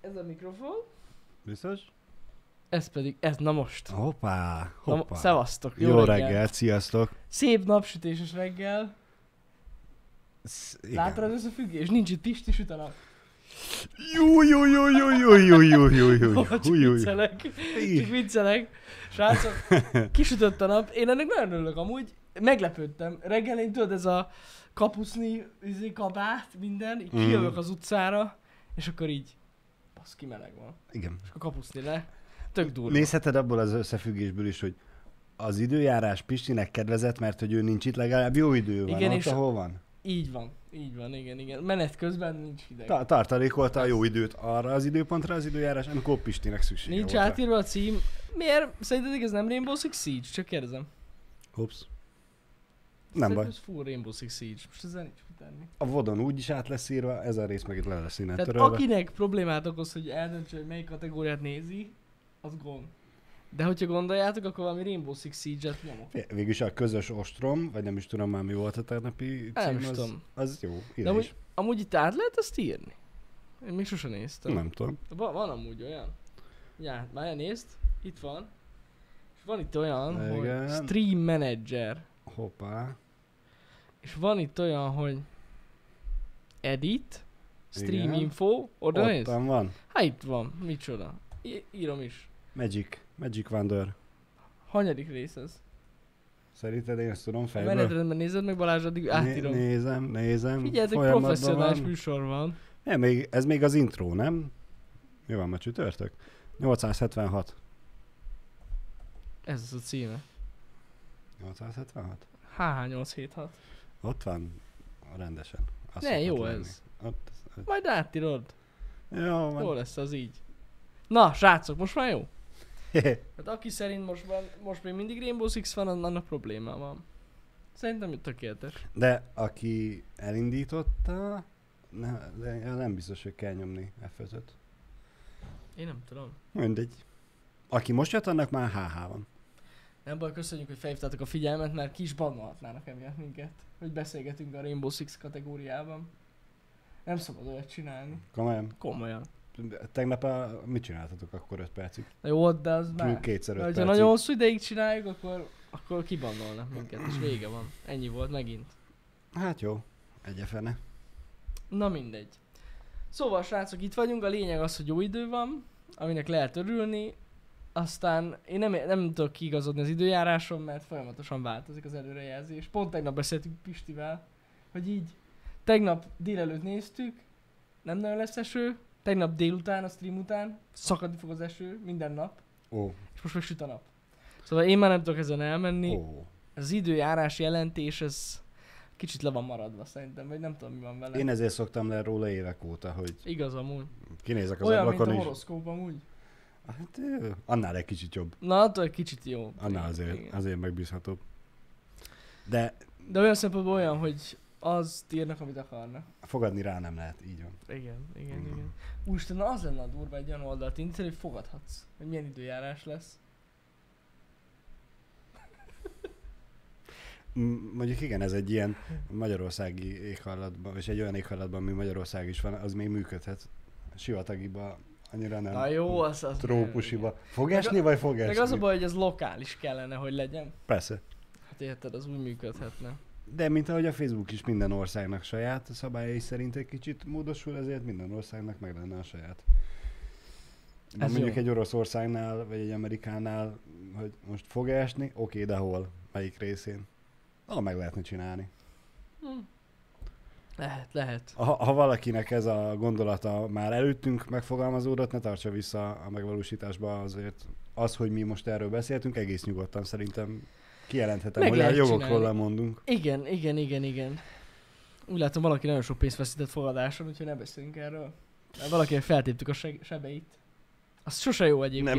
Ez a mikrofon, Biztos? ez pedig, ez na most. Hoppá, Na, hoppá. szevasztok, jó, Jó, reggel. reggel. sziasztok. Szép napsütéses reggel. Sz-. Látod az összefüggés? Nincs itt Pisti, süt a nap. Jó, jó, jó, jó, jó, jó, jó, jó, jó, jó, Csak jó, jó. viccelek. Csak viccelek. Srácok, kisütött a nap. Én ennek nagyon örülök amúgy. Meglepődtem. Reggelén tudod, ez a kapuszni, izé, kabát, minden. Így Mhm. kijövök az utcára, és akkor így, baszki meleg van. Igen. És akkor kapuszni le. Tök durva. Nézheted abból az összefüggésből is, hogy az időjárás Pistinek kedvezett, mert hogy ő nincs itt, legalább jó idő van Igen, ott, és- ahol van. Így van. Így van, igen, igen. Menet közben nincs hideg. Ta- tartalékolta a jó időt arra az időpontra az időjárás, amikor Pistinek szüksége Nincs volt átírva a cím. Miért? Szerinted ez nem Rainbow Six Siege? Csak kérdezem. Hops. Nem Szerintem baj. Ez full Rainbow Six Siege. Most ezzel nincs tenni. A vodon úgy is át lesz írva, ez a rész meg itt le lesz innen Tehát törölve. akinek problémát okoz, hogy eldöntse, hogy melyik kategóriát nézi, az gond. De hogyha gondoljátok, akkor valami Rainbow Six Siege-et nyomok. Végülis a közös ostrom, vagy nem is tudom már mi volt a tegnapi Nem cím, is az, tudom. az jó, De ide amúgy, is. amúgy itt át lehet azt írni? Én még sose néztem. Nem tudom. Va- van amúgy olyan. Ja, már nézd. Itt van. És van itt olyan, Igen. hogy Stream Manager. Hoppá. És van itt olyan, hogy Edit, Stream Igen. Info, oda néz? Ottan van. Hát itt van, micsoda. I- írom is. Magic. Magic Wonder. Hanyadik rész ez? Szerinted én ezt tudom fejből? menetrendben nézed meg Balázs, addig Né- átírom. nézem, nézem. Figyeljetek, Folyamatban professzionális van. műsor van. Nem, még, ez még az intro, nem? Mi van ma csütörtök? 876. Ez az a címe. 876? HH876. Ott van rendesen. Azt Ne, jó lenni. ez. Ott, ott. Majd átírod. Jó van. Jó lesz az így. Na, srácok, most már jó? Hát aki szerint most, van, most még mindig Rainbow Six van, annak probléma van. Szerintem tökéletes. De aki elindította, ne, de nem biztos, hogy kell nyomni F5-öt. Én nem tudom. Mindegy. Aki most jött, annak már HH van. Nem baj, köszönjük, hogy felhívtátok a figyelmet, mert ki is bannolhatnának emiatt minket, hogy beszélgetünk a Rainbow Six kategóriában. Nem szabad olyat csinálni. Komolyan. Komolyan. Tegnap a, mit csináltatok akkor 5 percig? Na jó, de az Már. Kétszer De 5 hogyha percig. nagyon hosszú ideig csináljuk, akkor, akkor kibannolnak minket, és vége van. Ennyi volt megint. Hát jó. Egyefene. Na mindegy. Szóval srácok, itt vagyunk, a lényeg az, hogy jó idő van, aminek lehet örülni, aztán én nem, nem tudok kiigazodni az időjáráson, mert folyamatosan változik az előrejelzés. Pont tegnap beszéltünk Pistivel, hogy így tegnap délelőtt néztük, nem nagyon lesz eső, tegnap délután, a stream után szakadni fog az eső minden nap, Ó. és most meg süt a nap. Szóval én már nem tudok ezen elmenni. Ó. Az időjárás jelentés, ez kicsit le van maradva szerintem, vagy nem tudom mi van vele. Én ezért szoktam le róla évek óta, hogy Igaz amúgy. kinézek az Olyan, mint a ablakon horoszkóp amúgy. Hát annál egy kicsit jobb. Na, attól egy kicsit jó. Annál azért, igen. azért megbízhatóbb. De De olyan szempontból olyan, hogy az írnak, amit akarnak. fogadni rá nem lehet, így van. Igen, igen, Mm. igen. Úristen, az lenne a durva egy olyan oldalt indítani, hogy fogadhatsz, hogy milyen időjárás lesz. Mondjuk igen, ez egy ilyen magyarországi éghajlatban, és egy olyan éghajlatban, ami Magyarország is van, az még működhet. Sivatagiba annyira nem. Na jó, az az. Trópusiba. Fog Meg esni, vagy fog Meg esni? az a baj, hogy ez lokális kellene, hogy legyen. Persze. Hát érted, az úgy működhetne. De mint ahogy a Facebook is minden országnak saját szabályai szerint egy kicsit módosul, ezért minden országnak meg lenne a saját. De Ez mondjuk jó. egy Oroszországnál, vagy egy Amerikánál, hogy most fog esni, oké, de hol? Melyik részén? Ah, meg lehetne csinálni. Hm. Lehet, lehet. Ha, ha valakinek ez a gondolata már előttünk megfogalmazódott, ne tartsa vissza a megvalósításba azért az, hogy mi most erről beszéltünk, egész nyugodtan szerintem kijelenthetem, Meg hogy a jogokról lemondunk. Igen, igen, igen, igen. Úgy látom, valaki nagyon sok pénzt veszített fogadáson, úgyhogy ne beszéljünk erről. Valakinek feltéptük a seg- sebeit. Az sose jó egyébként.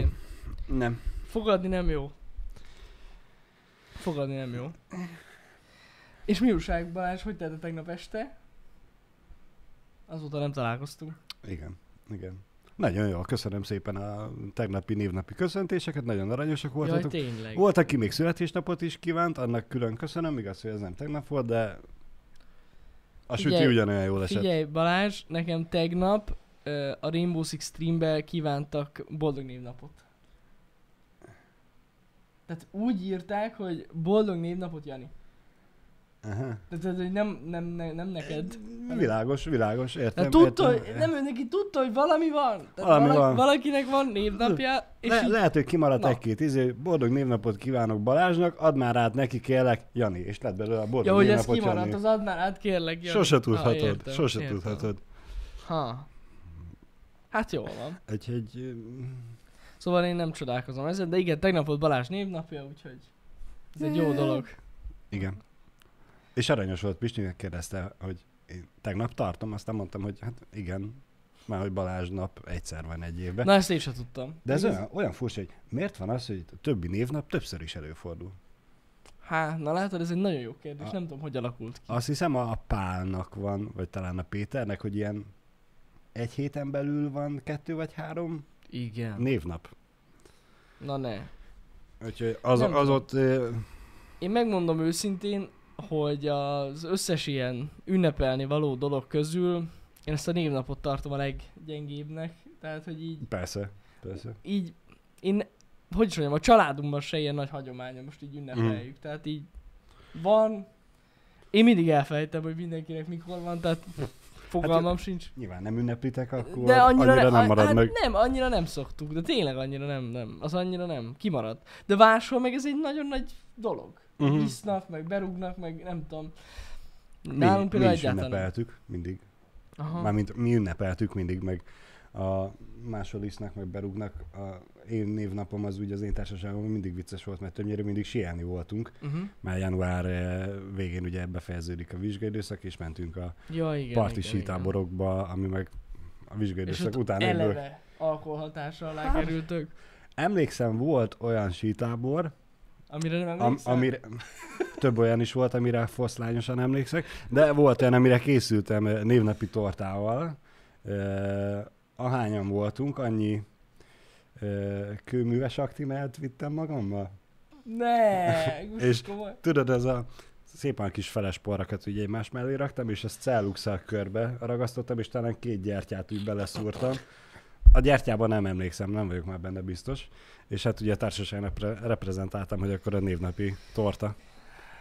Nem. Nem. Fogadni nem jó. Fogadni nem jó. És mi újság, Balázs, hogy tette tegnap este? Azóta nem találkoztunk. Igen, igen. Nagyon jó, köszönöm szépen a tegnapi névnapi köszöntéseket, nagyon aranyosak Jaj, voltatok. tényleg. Volt, aki még születésnapot is kívánt, annak külön köszönöm, igaz, hogy ez nem tegnap volt, de a süti Figyelj, ugyanolyan jól esett. Figyelj, Balázs, nekem tegnap ö, a Rainbow Six streambe kívántak boldog névnapot. Tehát úgy írták, hogy boldog névnapot Jani. Aha. Tehát ez hogy nem, nem, nem, nem neked. Világos, világos, értem. Tehát tudta, értem. hogy, nem ő neki tudta, hogy valami van. Tehát Valami valaki, van. Valakinek van névnapja, és Le, így, lehet, hogy kimaradt Na. egy-két izé, boldog névnapot kívánok Balázsnak, add már át neki kérlek, Jani, és lett belőle a boldog ja, hogy ez névnapot kimaradt, Jani. az add már át, kérlek. Jani. Sose Ha, tudhatod, értem, sose értem. tudhatod. Ha. Hát jól van. Úgyhogy Szóval én nem csodálkozom ezen, de igen, tegnap volt Balázs névnapja, úgyhogy ez egy jó dolog. igen. És aranyos volt, Pisti megkérdezte, hogy én tegnap tartom, aztán mondtam, hogy hát igen, már hogy Balázs nap egyszer van egy évben. Na ezt én sem tudtam. De ez olyan, olyan furcsa, hogy miért van az, hogy a többi névnap többször is előfordul? Há, na látod, ez egy nagyon jó kérdés, A- nem tudom, hogy alakult ki. Azt hiszem a Pálnak van, vagy talán a Péternek, hogy ilyen egy héten belül van kettő vagy három Igen. névnap. Na ne. Úgyhogy az, Nem az tudom. ott... Én megmondom őszintén, hogy az összes ilyen ünnepelni való dolog közül én ezt a névnapot tartom a leggyengébbnek. Tehát, hogy így, Persze, persze. így én, hogy is mondjam, a családunkban se ilyen nagy hagyománya, most így ünnepeljük. Mm. Tehát így van, én mindig elfelejtem, hogy mindenkinek mikor van, tehát fogalmam sincs. Nyilván nem ünneplitek, akkor De annyira, annyira ne, nem marad hát meg. Nem, annyira nem szoktuk, de tényleg annyira nem, nem. Az annyira nem, kimaradt. De máshol meg ez egy nagyon nagy dolog. Mhm. Uh-huh. Isznak, meg berúgnak, meg nem tudom. Mi, Nálunk mi például is egyáltalán ünnepeltük mindig. Aha. Mármint mi ünnepeltük mindig, meg a máshol isznak, meg berúgnak. A én névnapom az úgy az én társaságom mindig vicces volt, mert többnyire mindig sielni voltunk. Uh-huh. Már január eh, végén ugye befejeződik a vizsgaidőszak, és mentünk a Ja, igen, parti igen, sítáborokba, ami meg a vizsgaidőszak után egyből. eleve alkoholhatásra alá Hát, kerültök, Emlékszem, volt olyan sítábor, amire nem am, emlékszel? amire, több olyan is volt, amire foszlányosan emlékszek, de volt olyan, amire készültem eh, névnapi tortával. Eh, Ahányan voltunk, annyi eh, kőműves aktimelt vittem magammal. Ne, És- komoly. Tudod, ez a szépen kis feles porrakat ugye egymás mellé raktam, és ezt celluxal körbe ragasztottam, és talán két gyertyát úgy beleszúrtam. A gyertyában nem emlékszem, nem vagyok már benne biztos. És hát ugye a társaságnak re- reprezentáltam, hogy akkor a névnapi torta.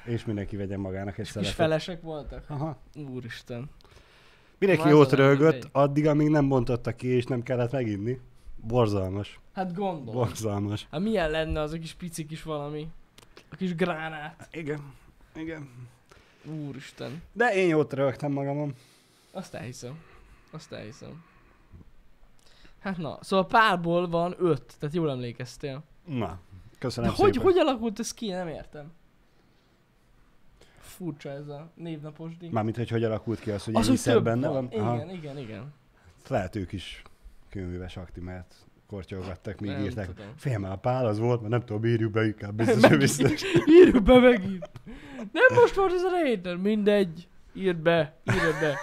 És mindenki vegyen magának egy És szeletet. felesek voltak? Aha. Úristen. Mindenki Már jót rögött, addig, amíg nem bontotta ki, és nem kellett meginni. Borzalmas. Hát gondolom. Borzalmas. Hát milyen lenne az a kis pici kis valami? A kis gránát. Igen. Igen. Úristen. De én jót rögtem magamon. Azt elhiszem. Azt elhiszem. Hát na, szóval párból van öt, tehát jól emlékeztél. Na, De köszönöm hogy, szépen. hogy alakult ez ki? Nem értem. Furcsa ez a névnapos díj. Mármint, hogy hogy alakult ki az, hogy Az, ennyi hogy benne van. van? Aha. Igen, igen, igen. Lehet ők is kőműves aktimát kortyolgattak, még Nem írták. tudom. Fél a pál az volt, mert nem tudom, írjuk be inkább biztos, hogy biztos. Írjuk be megint. Nem most volt ez a Raider, mindegy. Írd be, írd be.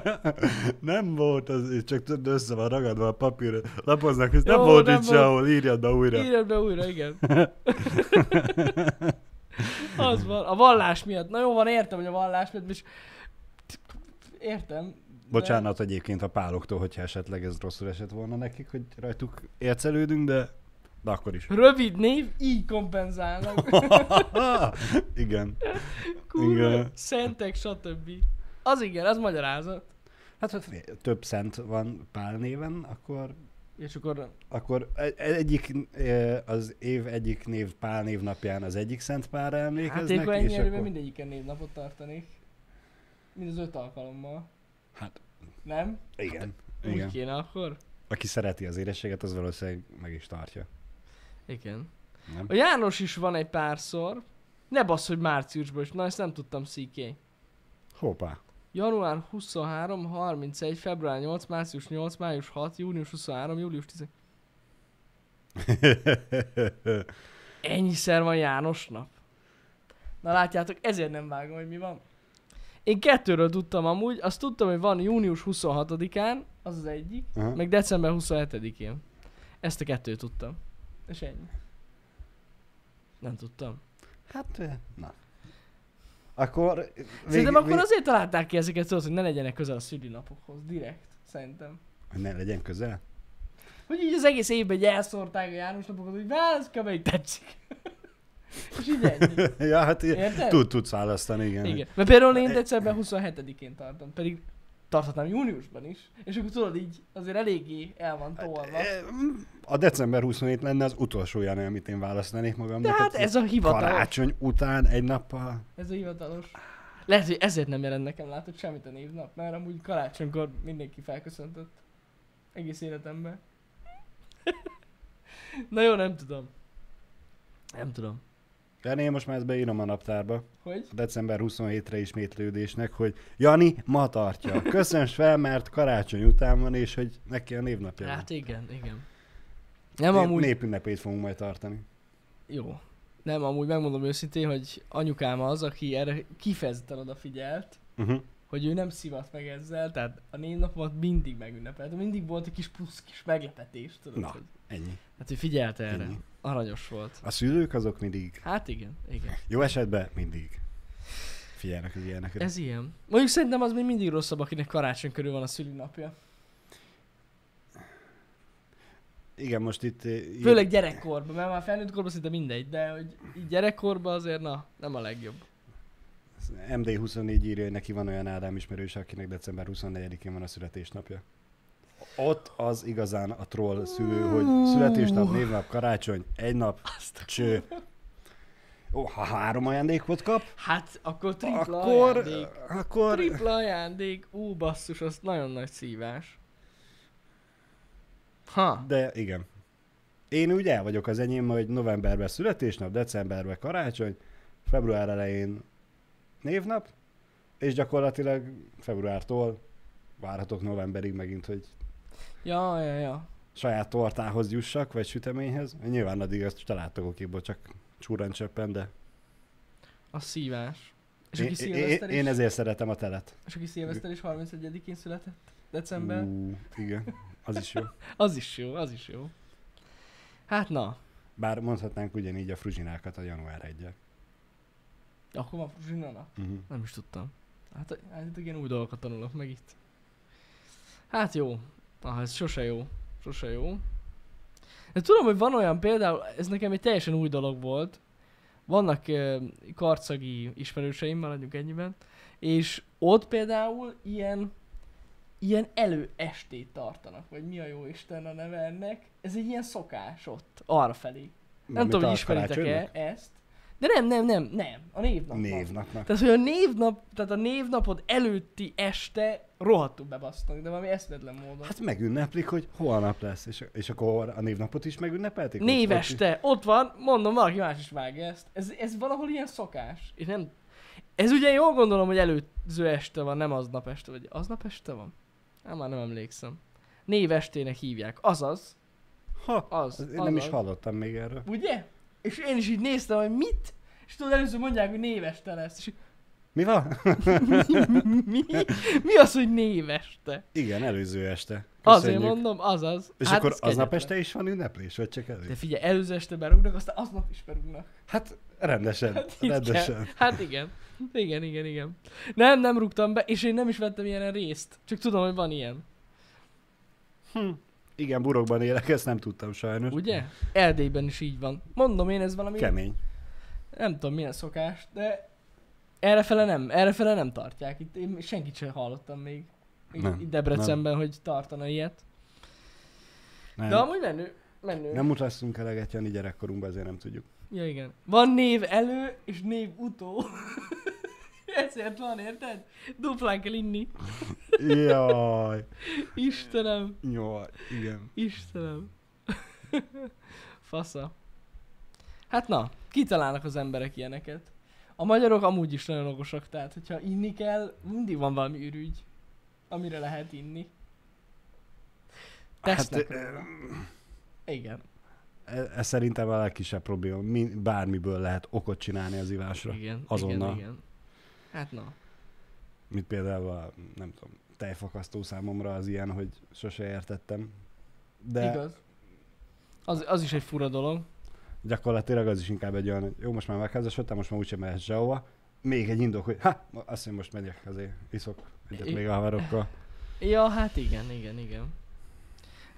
nem volt az, csak össze van ragadva a papír, lapoznak, és nem volt nem itt volt. sehol, írjad be újra. Írd be újra, igen. Az van, a vallás miatt. Na jó van, értem, hogy a vallás miatt, és értem. de- Bocsánat egyébként a páloktól, hogyha esetleg ez rosszul esett volna nekik, hogy rajtuk ércelődünk, de, de akkor is. Rövid név, így kompenzálnak. Igen. Kurva, Igen. szentek, stb. Az igen, az magyarázat. Hát, ha több szent van pál néven, akkor És akkor Akkor egy- egyik, eh, az év egyik név pál névnapján az egyik szent pálra hát emlékeznek, akkor és ennyi akkor... mindegyiken névnapot tartanék. Mind az öt alkalommal. Hát, Nem? igen. Úgy igen. kéne akkor? Aki szereti az érességet, az valószínűleg meg is tartja. Igen. Nem? A János is van egy párszor. Ne bassz, hogy márciusban is. Na, ezt nem tudtam, CK. Hoppá. Január 23, 31, február 8, március 8, május 6, június 23, július 10. Ennyiszer van János nap. Na látjátok, ezért nem vágom, hogy mi van. Én kettőről tudtam amúgy, azt tudtam, hogy van június 26-án, az az egyik, Aha. meg december 27-én. Ezt a kettőt tudtam. És ennyi. Nem tudtam. Hát, na. Akkor... Vég, Szerintem akkor azért találták ki ezeket, tudod, hogy ne legyenek közel a szülinapokhoz, direkt. Szerintem. Hogy ne legyen közel. Hogy így az egész évben így elszórták a János napokat, hogy válasz, amelyik tetszik. És így ennyi. ja, hát tud, tudsz választani, igen. Igen. Mert például én december 27-én tartom, pedig tarthatnám júniusban is, és akkor tudod így, azért eléggé el van tolva. A december 27 lenne az utolsó olyan, amit én választanék magamnak. De hát ez a hivatalos. Karácsony után egy nappal. Ez a hivatalos. Lehet, hogy ezért nem jelent nekem látod semmit a névnap, mert amúgy karácsonykor mindenki felköszöntött. Egész életemben. Na jó, nem tudom. Nem tudom. De én most már ezt beírom a naptárba, Hogy? a december 27-re ismétlődésnek, hogy Jani ma tartja. Köszönös fel, mert karácsony után van, és hogy neki a névnapja van. Hát igen, igen. Nem Nép- amúgy... Népünnepét fogunk majd tartani. Jó. Nem, amúgy megmondom őszintén, hogy anyukám az, aki erre kifejezetten odafigyelt, Uh-huh. hogy ő nem szivat meg ezzel, tehát a névnapomat mindig megünnepelt. Mindig volt egy kis plusz, kis meglepetés, tudod? Na. Hogy, Ennyi. hát ő figyelt erre. Ennyi. Aranyos volt. A szülők azok mindig, Hát igen, igen. jó esetben mindig figyelnek az ilyenekre. Ez ilyen. Mondjuk szerintem az még mindig rosszabb, akinek karácsony körül van a szülinapja. Igen, most itt... eh, Főleg gyerekkorban, mert már felnőtt korban szinte mindegy, de hogy így gyerekkorban azért na, nem a legjobb. MD24 írja, hogy neki van olyan Ádám ismerős, akinek december 24-én van a születésnapja. Ott az igazán a troll szülő, hogy születésnap, névnap, karácsony, egy nap, cső. Ó, ha három ajándékot kap, Hát akkor tripla akkor, ajándék. akkor Tripla ajándék, ú basszus, az nagyon nagy szívás. Ha, De igen. Én úgy el vagyok az enyém, hogy novemberben születésnap, decemberben karácsony, február elején névnap, és gyakorlatilag februártól várhatok novemberig megint, hogy ja, ja, ja. saját tortához jussak, vagy süteményhez. Nyilván addig ezt családtagokból csak csúran csöppen, de A szívás. És én, aki én, is, én ezért szeretem a telet. és aki szilveszter is 31-én született, december. Ú, igen, az is jó. Az is jó, az is jó. Hát na, Bár mondhatnánk ugyanígy a fruzsinákat a január 1 akkor van Fruzsinana. uh-huh. Nem is tudtam. Hát, hát ilyen új dolgokat tanulok meg itt. Hát jó. Ah, ez sose jó. Sose jó. De tudom, hogy van olyan például, ez nekem egy teljesen új dolog volt. Vannak uh, karcagi ismerőseim, maradjunk ennyiben, és ott például ilyen ilyen előestét tartanak, vagy mi a jó Isten a neve ennek. Ez egy ilyen szokás ott, arra felé. Nem tudom, hogy ismeritek-e ezt. De nem, nem, nem, nem. A névnapnak. Névnapnak. Tehát, hogy a névnap, tehát a névnapod előtti este rohadtul bebasztanak, de valami eszméletlen módon. Hát megünneplik, hogy holnap lesz, és, és akkor a névnapot is megünnepelték? Ott- Néveste, ott van, mondom, valaki más is vágja ezt. Ez, ez valahol ilyen szokás. És nem... Ez ugye jól gondolom, hogy előző este van, nem aznap este, vagy aznap este van? Nem, már nem emlékszem. Névestének hívják. Azaz. ott- Ha, Az, az, nem is hallottam még erről. Ugye? És én is így néztem, hogy mit? És tudod, először mondják, hogy néveste lesz. És Mi van? mi? Mi az, hogy néveste? Igen, előző este. Azért Köszönjük. mondom, azaz. És Hát akkor aznap este is van ünneplés, vagy csak elő? De figyelj, előző este berúgnak, aztán aznap is berúgnak. Hát rendesen, Hát rendesen. Hát igen. Igen, igen, igen. Nem, nem rúgtam be, és én nem is vettem ilyen részt. Csak tudom, hogy van ilyen. Hm. Igen, burokban élek, ezt nem tudtam sajnos. Ugye? Erdélyben is így van. Mondom én, ez valami... Kemény. Nem tudom milyen szokás, de errefele nem, errefele nem tartják. Itt én senkit sem hallottam még. Itt, Nem, itt Debrecenben, hogy tartana ilyet. Nem, De amúgy menő. Menő. nem utaztunk eleget Jani gyerekkorunkban, ezért nem tudjuk. Ja, igen. Van név elő és név utó. Ezért van, érted? Duplán kell inni. Jaj, Istenem, jaj, igen. Istenem. Fasza. Hát na, kitalálnak az emberek ilyeneket. A magyarok amúgy is nagyon okosak, tehát hogyha inni kell, mindig van valami ürügy, amire lehet inni. Tesznek Hát, róla. Igen, Ez, ez szerintem a legkisebb probléma. Mi, bármiből lehet okot csinálni az ivásra. igen, azonnal. igen, igen. Hát na. Mint például a, nem tudom, tejfakasztó számomra az ilyen, hogy sose értettem. De. Igaz. Az, az is egy fura dolog. gyakorlatilag az is inkább egy olyan, hogy jó, most már megházasodtam, most már úgysem mehetsz sehova. Még egy indok, hogy ha, azt én most megyek azért, iszok egyet I- még a haverokkal. Ja, hát igen, igen, igen.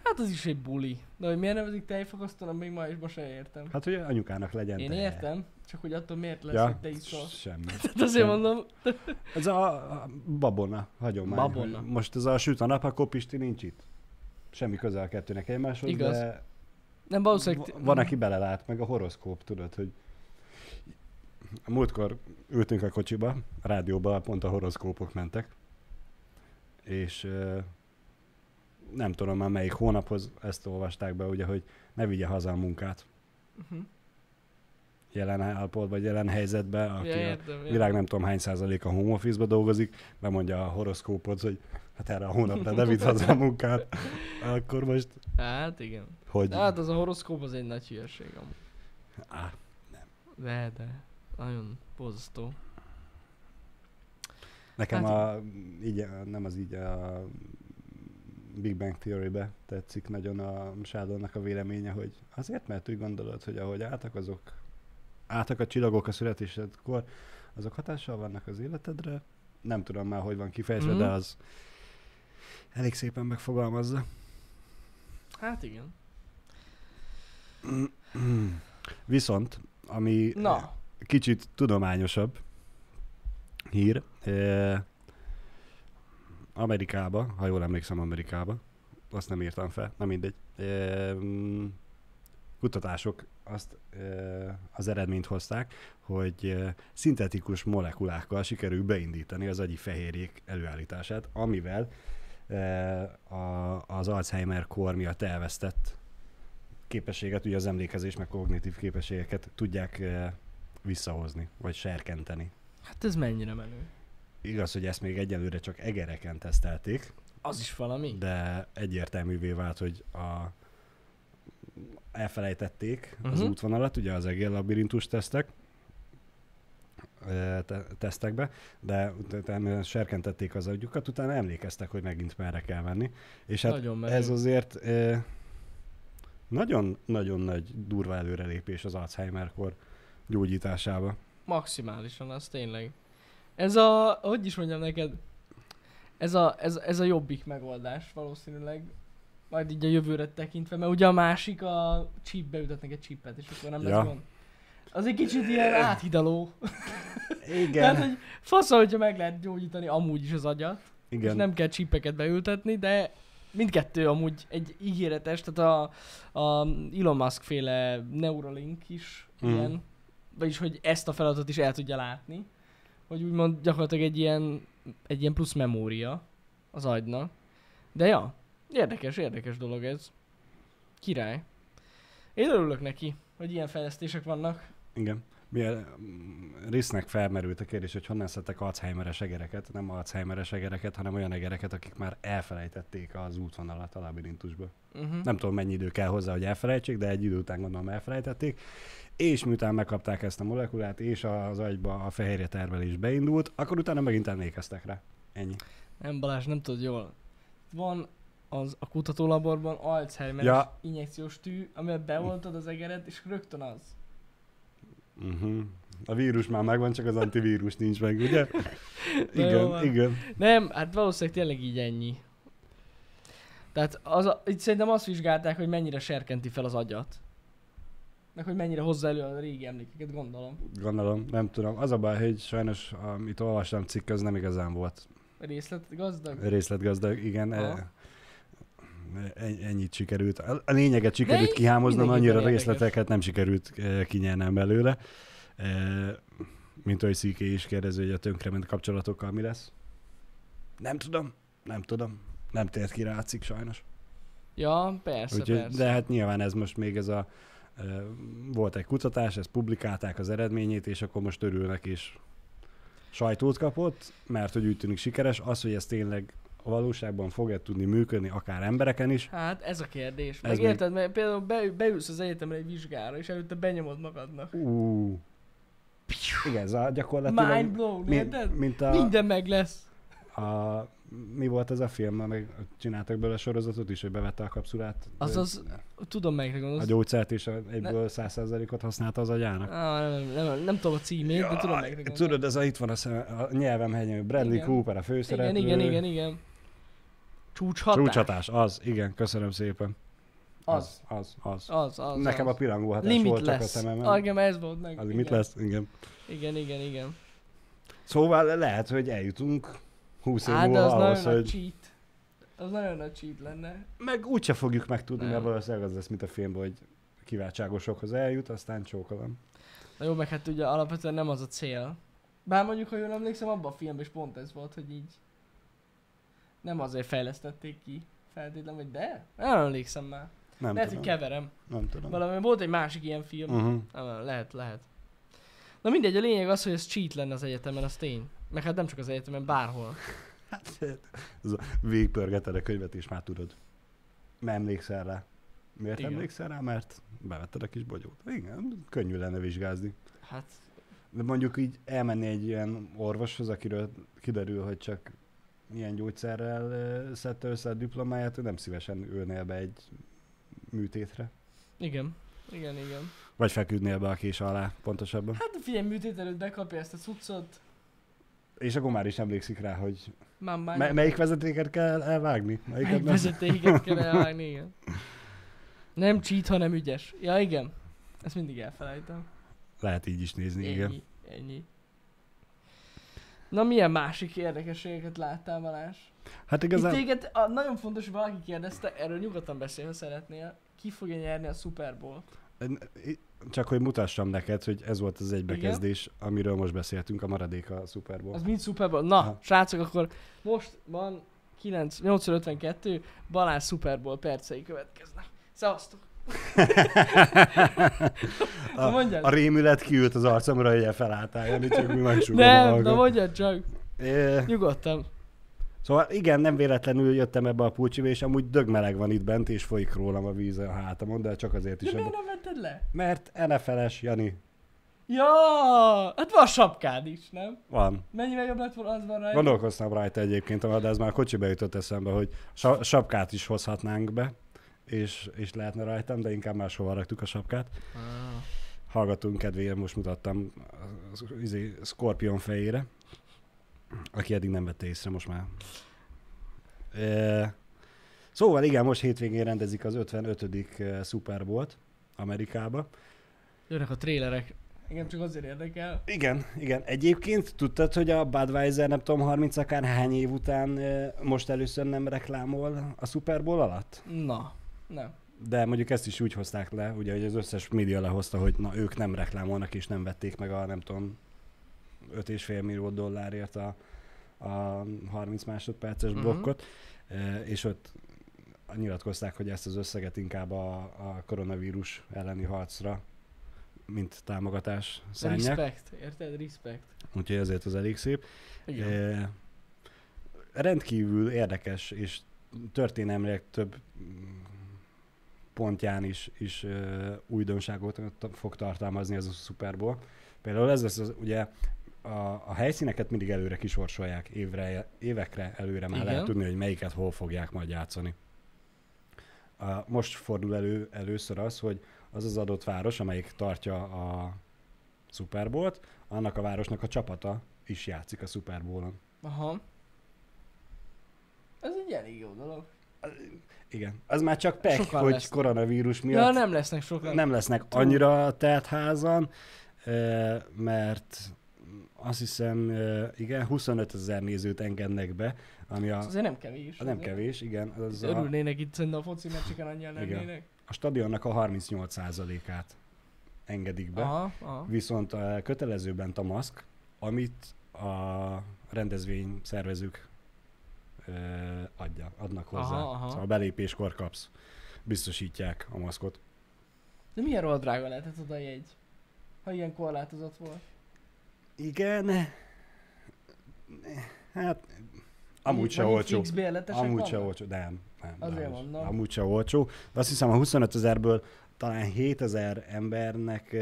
Hát az is egy buli. De hogy miért nevezik tejfakasztónak, még ma is ma se értem. Hát, hogy anyukának legyen Én teje. értem, csak hogy attól miért lesz, Ja, hogy te iszol. semmi. Tehát azért mondom, Ez a, a babona hagyomány. Babona. Most ez a süt a nap, akkor Pisti nincs itt. Semmi köze a kettőnek egymáshoz, Igaz. de nem valószínűleg... v- van, aki belelát, meg a horoszkóp, tudod, hogy a múltkor ültünk a kocsiba, a rádióba pont a horoszkópok mentek, és nem tudom már melyik hónaphoz ezt olvasták be, ugye, hogy ne vigye haza a munkát Uh-huh. Jelen állapot, vagy jelen helyzetben, aki Ja, a értem, értem. világ nem tudom hány százalék a home office dolgozik, bemondja a horoszkópot, hogy hát erre a hónapra ne vidd haza a munkát, akkor most Hát igen. hogy... De hát az a horoszkóp az egy nagy hülyeség amúgy. Á, De, de. Nagyon borzasztó. nekem Hát- a, így, nem az így a Big Bang Theory-be tetszik nagyon a Sheldonnak a véleménye, hogy azért, mert úgy gondolod, hogy ahogy álltak azok, álltak a csillagok a születésedkor, azok hatással vannak az életedre. Nem tudom már, hogy van kifejezve, Mhm. de az elég szépen megfogalmazza. Hát igen. Viszont, ami Na, kicsit tudományosabb hír, eh, Amerikába, ha jól emlékszem Amerikába, azt nem írtam fel, na mindegy, eh, mm, kutatások azt az eredményt hozták, hogy szintetikus molekulákkal sikerül beindítani az agyi fehérjék előállítását, amivel az Alzheimer-kor miatt elvesztett képességet, ugye az emlékezés, meg kognitív képességeket tudják visszahozni, vagy serkenteni. hát ez mennyire menő. Igaz, hogy ezt még egyelőre csak egereken tesztelték, Az is valami. de egyértelművé vált, hogy a elfelejtették uh-huh. az Mhm. útvonalat, ugye az egér labirintus tesztek, te- tesztekbe, de utána serkentették az agyukat, utána emlékeztek, hogy megint merre kell menni. És hát Nagyon ez azért nagyon-nagyon nagy durva előrelépés az Alzheimer-kor gyógyításába. Maximálisan, az tényleg. Ez a, hogy is mondjam neked, ez a, ez, ez a jobbik megoldás valószínűleg. Majd így a jövőre tekintve, mert ugye a másik a chipbe ütetnek egy chipet, és akkor nem lesz Ja. gond. Az egy kicsit ilyen áthidaló. Igen, Tehát, hogy fasz, hogyha meg lehet gyógyítani amúgy is az agyat, igen. és nem kell csipeket beültetni, de mindkettő amúgy egy ígéretes, tehát a, a Elon Musk féle Neuralink is mm. ilyen, vagyis hogy ezt a feladatot is el tudja látni, hogy úgymond gyakorlatilag egy ilyen, egy ilyen plusz memória az agynak. De ja, érdekes, érdekes dolog ez. Király. Én örülök neki, hogy ilyen fejlesztések vannak. Igen. Milyen mm, Risznek felmerült a kérdés, hogy honnan szedtek Alzheimeres egereket, nem Alzheimeres egereket, hanem olyan egereket, akik már elfelejtették az útvonalat a labirintusba. Uh-huh. Nem tudom, mennyi idő kell hozzá, hogy elfelejtsék, de egy idő után gondolom elfelejtették. És miután megkapták ezt a molekulát, és az agyba a fehérje termelés beindult, akkor utána megint emlékeztek rá. Ennyi. Nem Balázs, nem tudod jól. Van az a kutatólaborban Alzheimer Ja. injekciós tű, amivel beoltod az egeret, és rögtön az. Uh-huh. A vírus már megvan, csak az antivírus nincs meg, ugye? Igen, igen. Nem, hát valószínűleg tényleg így ennyi. Tehát az a, itt szerintem azt vizsgálták, hogy mennyire serkenti fel az agyat. Meg hogy mennyire hozza elő a régi emlékeket, gondolom. Gondolom, nem tudom. Az a baj, hogy sajnos, amit olvastam cikk, az nem igazán volt Részletgazdag? részletgazdag, igen. Aha. e- Ennyit sikerült. A lényeget sikerült De kihámoznom, annyira részleteket nem sikerült eh, kinyernem belőle. Eh, Mint ahogy Sziké is kérdező, hogy a tönkrement kapcsolatokkal mi lesz. Nem tudom, nem tudom. Nem tért ki rá cikk sajnos. Ja, persze, Úgyhogy, persze. de hát nyilván ez most még ez a volt egy kutatás, ezt publikálták az eredményét, és akkor most örülnek és sajtót kapott, mert hogy úgy tűnik sikeres. Az, hogy ez tényleg a valóságban fog-e tudni működni, akár embereken is, Hát ez a kérdés. Ez Meg még- érted, mert például be, beülsz az egyetemre egy vizsgára, és előtte benyomod magadnak. Ú. Igen, ez a gyakorlatilag... Mind blown, mi- érted? mint a, Minden meg lesz. a, mi volt ez a film, meg csináltak belőle sorozatot is, hogy bevette a kapszulát. Azaz, tudom melyikre A gondolsz. gyógyszert és a- egyből 100%-ot használta az agyának. Ah, nem, nem, nem, nem, tudom a címét, de tudom melyikre gondolsz. Tudod, ez a, itt van a, szem, a nyelvem hegyem, Bradley Igen. Cooper a főszereplő. Igen, igen, igen, igen. Csúcshatás. Csúcshatás, az, igen, köszönöm szépen. Az. Az, az. Az, az, Nekem az. a pirangó hatás Limit volt csak a lesz. szememben. Igen, ez volt meg. Az mit lesz? Igen. Igen, igen, igen. Szóval lehet, hogy eljutunk 20 év Á, múlva az ahhoz, hogy... cheat. Az nagyon nagy cheat lenne. Meg úgyse fogjuk megtudni, mert valószínűleg az lesz, mint a filmben, hogy kiváltságosokhoz eljut, aztán csókolom. Na jó, meg hát ugye alapvetően nem az a cél. Bár mondjuk, ha jól emlékszem, abban a filmben is pont ez volt, hogy így nem azért fejlesztették ki feltétlenül, vagy de? Nem emlékszem már. Nem lehet, tudom. hogy keverem. Nem tudom. Valami volt egy másik ilyen film. Uh-huh. Nem, lehet, lehet. Na mindegy, a lényeg az, hogy ez cheat lenne az egyetemen, az tény. Meg hát nem csak az egyetemen, bárhol. Hát, ez a végpörgeted a könyvet, és már tudod. Nem emlékszel rá. Miért Igen. emlékszel rá? Mert bevetted a kis bogyót. Igen, könnyű lenne vizsgázni. Hát, De mondjuk így elmenni egy ilyen orvoshoz, akiről kiderül, hogy csak ilyen gyógyszerrel szedte össze a diplomáját, ő nem szívesen ülnél be egy műtétre. igen. Igen, igen. Vagy feküdnél be a kés alá, pontosabban. Hát figyelj, műtét előtt bekapja ezt a cuccot. És akkor már is emlékszik rá, hogy már me- melyik vezetéket kell elvágni. Melyiket Melyik nem. vezetéket kell elvágni, igen. Nem cheat, hanem ügyes. Ja, igen. Ezt mindig elfelejtem. Lehet így is nézni, igen. Ennyi, ennyi. Na milyen másik érdekességeket láttál Balázs? Hát Itt igazán... téged, a, nagyon fontos, hogy valaki kérdezte, erről nyugodtan beszél, ha szeretnél. Ki fogja nyerni a Super Bowl? Csak hogy mutassam neked, hogy ez volt az egybekezdés, amiről most beszéltünk, a maradék a Super Bowl. Az mind Super Bowl. Na, Aha. srácok, akkor most van 9, 852, Balázs Super Bowl percei következnek. Szevasztok! Mondjad. A rémület kiült az arcomra, hogy felálltál, Jani, csak mi megsugom Nem, na mondjad csak. É, Nyugodtan. Szóval igen, nem véletlenül jöttem ebbe a pulcsibe, és amúgy dögmeleg van itt bent, és folyik rólam a víz a hátamon, de csak azért De is. miért Ebbe... nem vetted le? Mert NFL-es, Jani, Ja, hát van sapkád is, nem? van. Mennyivel jobb lett volna az van rajta? Gondolkoztam rajta egyébként, de ez már a kocsiba jutott eszembe, hogy sa- sapkát is hozhatnánk be, és, és lehetne rajtam, de inkább máshova raktuk a sapkát. Ah. hallgatónk kedvéért most mutattam az izé, Scorpion fejére, aki eddig nem vette észre most már. E, szóval igen, most hétvégén rendezik az 55. eh, Super Bowl-t Amerikába. Jönnek a trélerek. Engem csak azért érdekel. Igen, igen. Egyébként tudtad, hogy a Budweiser nem tudom 30 akár hány év után eh, most először nem reklámol a Super Bowl alatt? Na, nem. De mondjuk ezt is úgy hozták le, ugye, hogy az összes média lehozta, hogy na ők nem reklámolnak és nem vették meg a nem tudom 5,5 millió dollárért a, a 30 másodperces Mhm. blokkot, és ott nyilatkozták, hogy ezt az összeget inkább a, a koronavírus elleni harcra, mint támogatás szánják. Respect, érted? Respect. Úgyhogy ezért az elég szép. Igen. E, rendkívül érdekes, és történelmileg több pontján is, is újdonságot fog tartalmazni ez a Super Bowl. Például ez lesz, az, ugye a, a helyszíneket mindig előre kisorsolják, évre, évekre előre már Igen. lehet tudni, hogy melyiket hol fogják majd játszani. A, most fordul elő először az, hogy az az adott város, amelyik tartja a Super Bowl-t, annak a városnak a csapata is játszik a Super Bowl-on. Aha. Ez egy elég jó dolog. Igen. Az már csak pek, Sokan hogy lesznek. koronavírus Ja, miatt nem lesznek sokan. nem lesznek annyira telt házan, mert azt hiszem, igen, 25 ezer nézőt engednek be, ami a, Ez azért nem kevés. a nem azért. kevés, igen, az a, Örülnének itt szerintem a foci meccseken annyian lennének. a stadionnak a 38%-át engedik be. Aha, aha. Viszont a kötelező bent a maszk, amit a rendezvény szervezők adja, adnak hozzá. Aha, aha. Szóval a belépéskor kapsz, biztosítják a maszkot. De milyen rohadt drága lehetett oda jegy? Ha ilyen korlátozott volt. Igen, hát amúgy se olcsó. Amúgy se olcsó, nem. nem Azért dehogy. mondom. Amúgy se olcsó. De azt hiszem a 25 ezerből talán 7000 embernek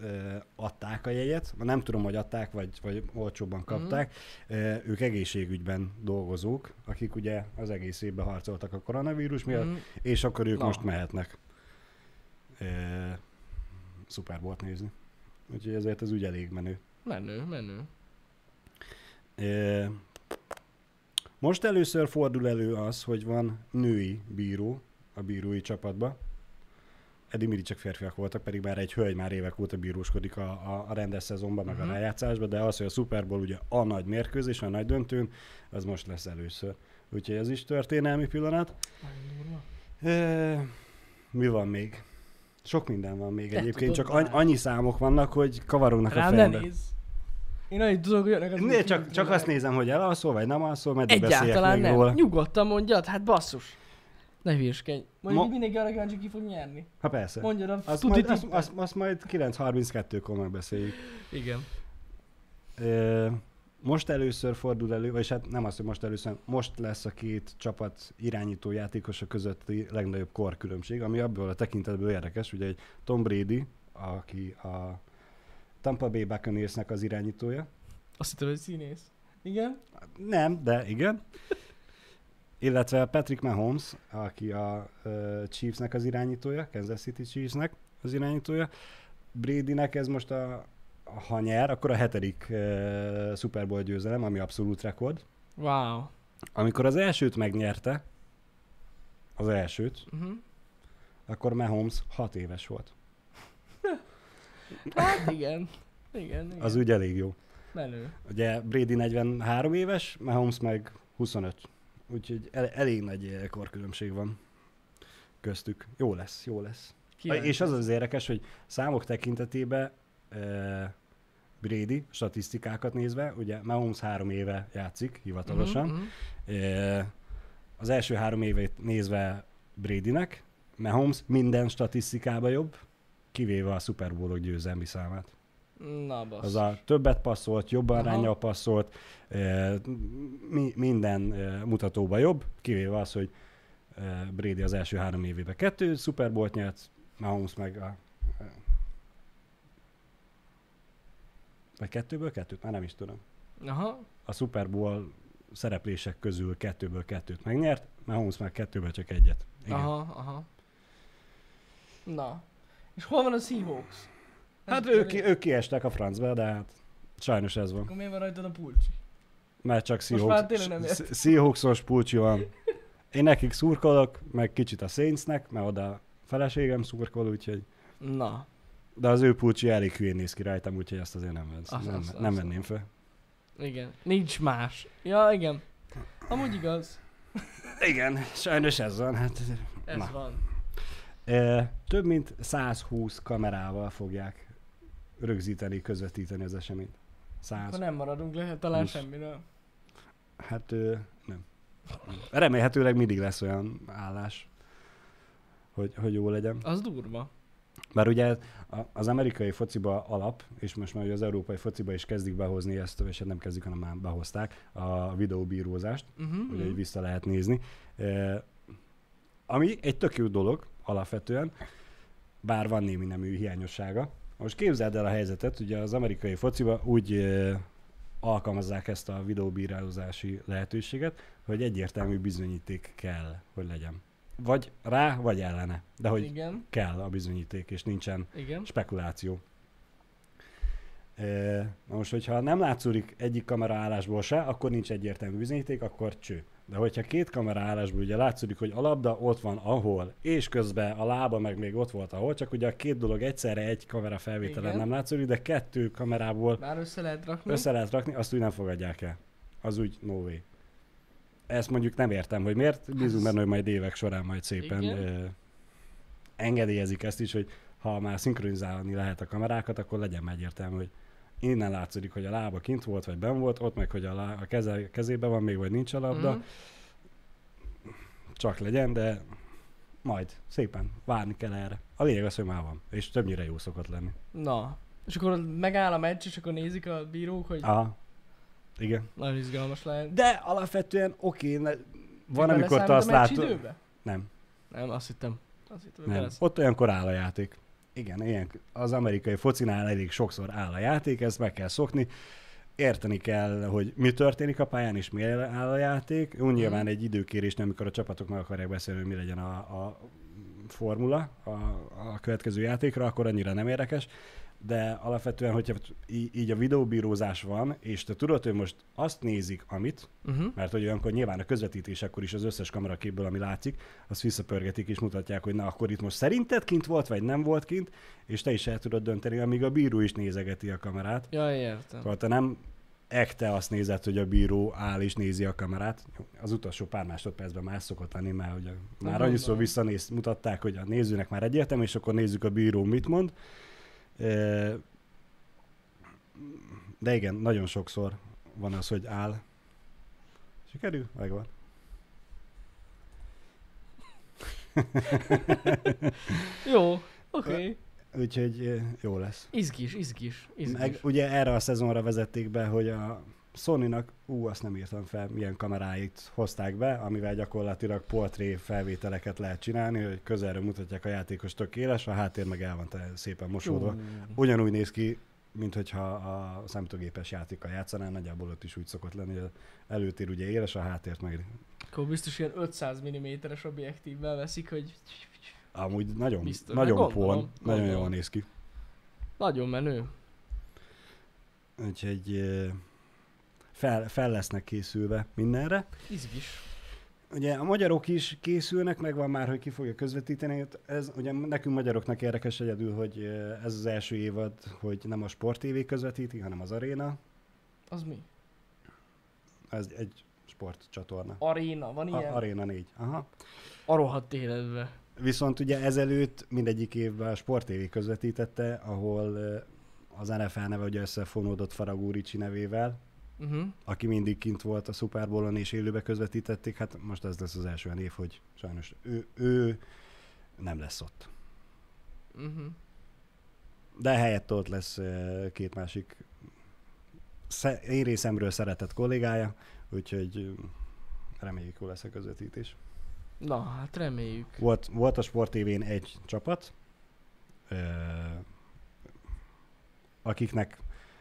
ö, adták a jegyet. Nem tudom, hogy adták, vagy, vagy olcsóbban kapták. Ö, ők egészségügyben dolgozók, akik ugye az egész évben harcoltak a koronavírus miatt, Mhm. és akkor ők Na. most mehetnek ö, Super Bowl-t nézni. Úgyhogy ezért ez úgy elég menő. Menő, menő. Ö, Most először fordul elő az, hogy van női bíró a bírói csapatba. Eddig mindig csak férfiak voltak, pedig már egy hölgy már évek óta bíróskodik a, a, a rendes szezonban, meg Mhm. a rájátszásban, de az, hogy a Super Bowl ugye a nagy mérkőzés, a nagy döntőn, az most lesz először. Úgyhogy ez is történelmi pillanat. E, mi van még? Sok minden van még Te egyébként, csak már. annyi számok vannak, hogy kavarognak a Rám ne fejembe. nézz. Én annyit tudok, hogy jönnek az új csak, csak azt nézem, hogy elalszol, vagy nem alszol, meddig beszéljek Egyáltalán még nem. róla. Nyugodtan mondjad, hát basszus. Ne hülyeskedj. Mondjuk Ma- mindenki arra kíváncsi, ki fog nyerni. Ha persze. Mondjad a Azt majd, azt, azt, azt majd 9.32-kor megbeszéljük. Igen. Ö, Most először fordul elő, vagy hát nem az, hogy most először, most lesz a két csapat irányító játékosa közötti legnagyobb korkülönbség, ami abból a tekintetből érdekes, ugye egy Tom Brady, aki a Tampa Bay Buccaneersnek az irányítója. Azt hittem, hogy színész. Igen? Nem, de igen. Illetve Patrick Mahomes, aki a uh, Chiefsnek az irányítója, Kansas City Chiefsnek az irányítója. Bradynek ez most a, ha nyer, akkor a hetedik uh, Super Bowl győzelem, ami abszolút rekord. Wow. Amikor az elsőt megnyerte, az elsőt, Uh-huh. akkor Mahomes 6 éves volt. Hát igen. Igen, igen. Az úgy elég jó. Menő. Ugye Brady 43 éves, Mahomes meg 25. Úgyhogy el, elég nagy korkülönbség van köztük. Jó lesz, jó lesz. Kíváncsi. És az az érdekes, hogy számok tekintetében uh, Brady statisztikákat nézve, ugye Mahomes három éve játszik hivatalosan. Mhm, mhm. Uh, az első három évét nézve Bradynek, Mahomes minden statisztikában jobb, kivéve a Super Bowl-ok győzelmi számát. Na basz. Az a többet passzolt, jobb arányjal passzolt, eh, mi, minden eh, mutatóban jobb, kivéve az, hogy eh, Brady az első három évében kettő Super Bowl-t nyert, Mahomes meg a vagy kettőből kettőt? Már nem is tudom. Aha. A Super Bowl szereplések közül kettőből kettőt megnyert, Mahomes meg kettőből csak egyet. Igen. Aha, aha. Na. És hol van a Seahawks? Hát ők, ki- ők kiestek a francba, de hát sajnos ez van. Akkor miért van rajtad a pulcsi? Mert csak. Seahawksos pulcsi van. Én nekik szurkolok, meg kicsit a Saintsnek, mert oda a feleségem szurkol, úgyhogy... Na. De az ő pulcsi elég hülyén néz ki rajtam, úgyhogy ezt azért nem, vesz, Azt- nem, azt- nem azt- venném fel. Igen. Nincs más. Ja, igen. Amúgy igaz. Igen, sajnos ez van. Hát, Ez Na. van. e, több mint 120 kamerával fogják rögzíteni, közvetíteni az eseményt. 100. Akkor nem maradunk le talán Húsz. semmiről. Hát nem. Remélhetőleg mindig lesz olyan állás, hogy, hogy jó legyen. Az durva. Bár ugye az amerikai fociba alap, és most már az európai fociba is kezdik behozni ezt, és hát nem kezdik, hanem már behozták a videóbírózást, Uh-huh, ugye így vissza lehet nézni. E, ami egy tök jó dolog alapvetően, bár van némi nemű hiányossága. Most képzeld el a helyzetet, ugye az amerikai fociba úgy alkalmazzák ezt a videóbírázási lehetőséget, hogy egyértelmű bizonyíték kell, hogy legyen. Vagy rá, vagy ellene. De hogy Igen, kell a bizonyíték, és nincsen igen. spekuláció. Na most, hogyha nem látszódik egyik kamera állásból se, akkor nincs egyértelmű bizonyíték, akkor cső. De hogyha két kamera állásból ugye látszódik, hogy a labda ott van ahol, és közben a lába meg még ott volt ahol, csak ugye a két dolog egyszerre egy kamera felvételen Igen. nem látszódik, de kettő kamerából Már össze lehet rakni. össze lehet rakni, azt úgy nem fogadják el. Az úgy no way. Ezt mondjuk nem értem, hogy miért. Bízunk benne, hogy majd évek során majd szépen ö, engedélyezik ezt is, hogy ha már szinkronizálni lehet a kamerákat, akkor legyen egyértelmű, hogy innen látszik, hogy a lába kint volt, vagy ben volt, ott meg, hogy a, lá- a keze, kezében van még, vagy nincs a labda. Mhm. Csak legyen, de majd szépen várni kell erre. A lényeg az, hogy már van, és többnyire jó szokott lenni. Na. És akkor megáll a meccs, és akkor nézik a bírók, hogy Aha. Igen. nagyon izgalmas lehet. De alapvetően oké, ne- van, amikor te azt látod... Nem, Nem, azt hittem. Azt hittem, nem. Ott olyankor áll a játék. Igen, ilyen, az amerikai focinál elég sokszor áll a játék, ezt meg kell szokni. Érteni kell, hogy mi történik a pályán, és miért áll a játék. Úgy nyilván Mhm. egy időkérés, nem, amikor a csapatok meg akarják beszélni, hogy mi legyen a, a formula a, a következő játékra, akkor annyira nem érdekes. De alapvetően, hogyha így a videóbírózás van, és te tudod, hogy most azt nézik, amit, Uh-huh. mert hogy olyankor nyilván a közvetítésekor is az összes kameraképből, ami látszik, azt visszapörgetik és mutatják, hogy na akkor itt most szerinted kint volt, vagy nem volt kint, és te is el tudod dönteni, amíg a bíró is nézegeti a kamerát. Ja, értem. Szóval te nem ekte azt nézed, hogy a bíró áll és nézi a kamerát. Az utolsó pár másodpercben már ez szokott lenni, mert hogy a, már Gondolom. annyiszor visszanéz, mutatták, hogy a nézőnek már egyértelmű, és akkor nézzük a bíró mit mond. De igen, nagyon sokszor van az, hogy áll. Sikerül? Megvan. Jó, oké. Okay. Úgyhogy jó lesz. Izgis, izgis, izgis. Meg ugye erre a szezonra vezették be, hogy a Sony-nak, ú, azt nem írtam fel, milyen kameráit hozták be, amivel gyakorlatilag portré felvételeket lehet csinálni, hogy közelről mutatják a játékos tök éles, a háttér meg el van szépen mosódva. Ú, Ugyanúgy néz ki, mint hogyha a számítógépes játékkal játszanál, nagyjából ott is úgy szokott lenni, hogy előtér ugye éles, a háttért meg Akkor biztos ilyen 500 mm-es objektívvel veszik, hogy amúgy nagyon, Biztos. nagyon Hát pón, gondolom, nagyon gondolom. jól néz ki. nagyon menő. Úgyhogy fel, fel lesznek készülve mindenre. Izgis. Ugye a magyarok is készülnek, meg van már, hogy ki fogja közvetíteni. Ez ugye nekünk magyaroknak érdekes egyedül, hogy eh, ez az első évad, hogy nem a Sport TV közvetíti, hanem az Arena. Az mi? Ez egy sportcsatorna. Aréna, van A, ilyen? Arena 4. Aha. A rohadt életbe. Viszont ugye ezelőtt mindegyik évben a Sport TV közvetítette, ahol eh, az NFL neve ugye összefonódott Faragó Ricsi nevével, Uh-huh. aki mindig kint volt a Super Bowl-on és élőbe közvetítették, hát most ez lesz az első olyan év, hogy sajnos ő, ő nem lesz ott. Uh-huh. De helyett ott lesz eh, két másik én részemről szeretett kollégája, úgyhogy eh, reméljük jó lesz a közvetítés. Na, hát reméljük. Volt, volt a Sport TV-n egy csapat, eh, akiknek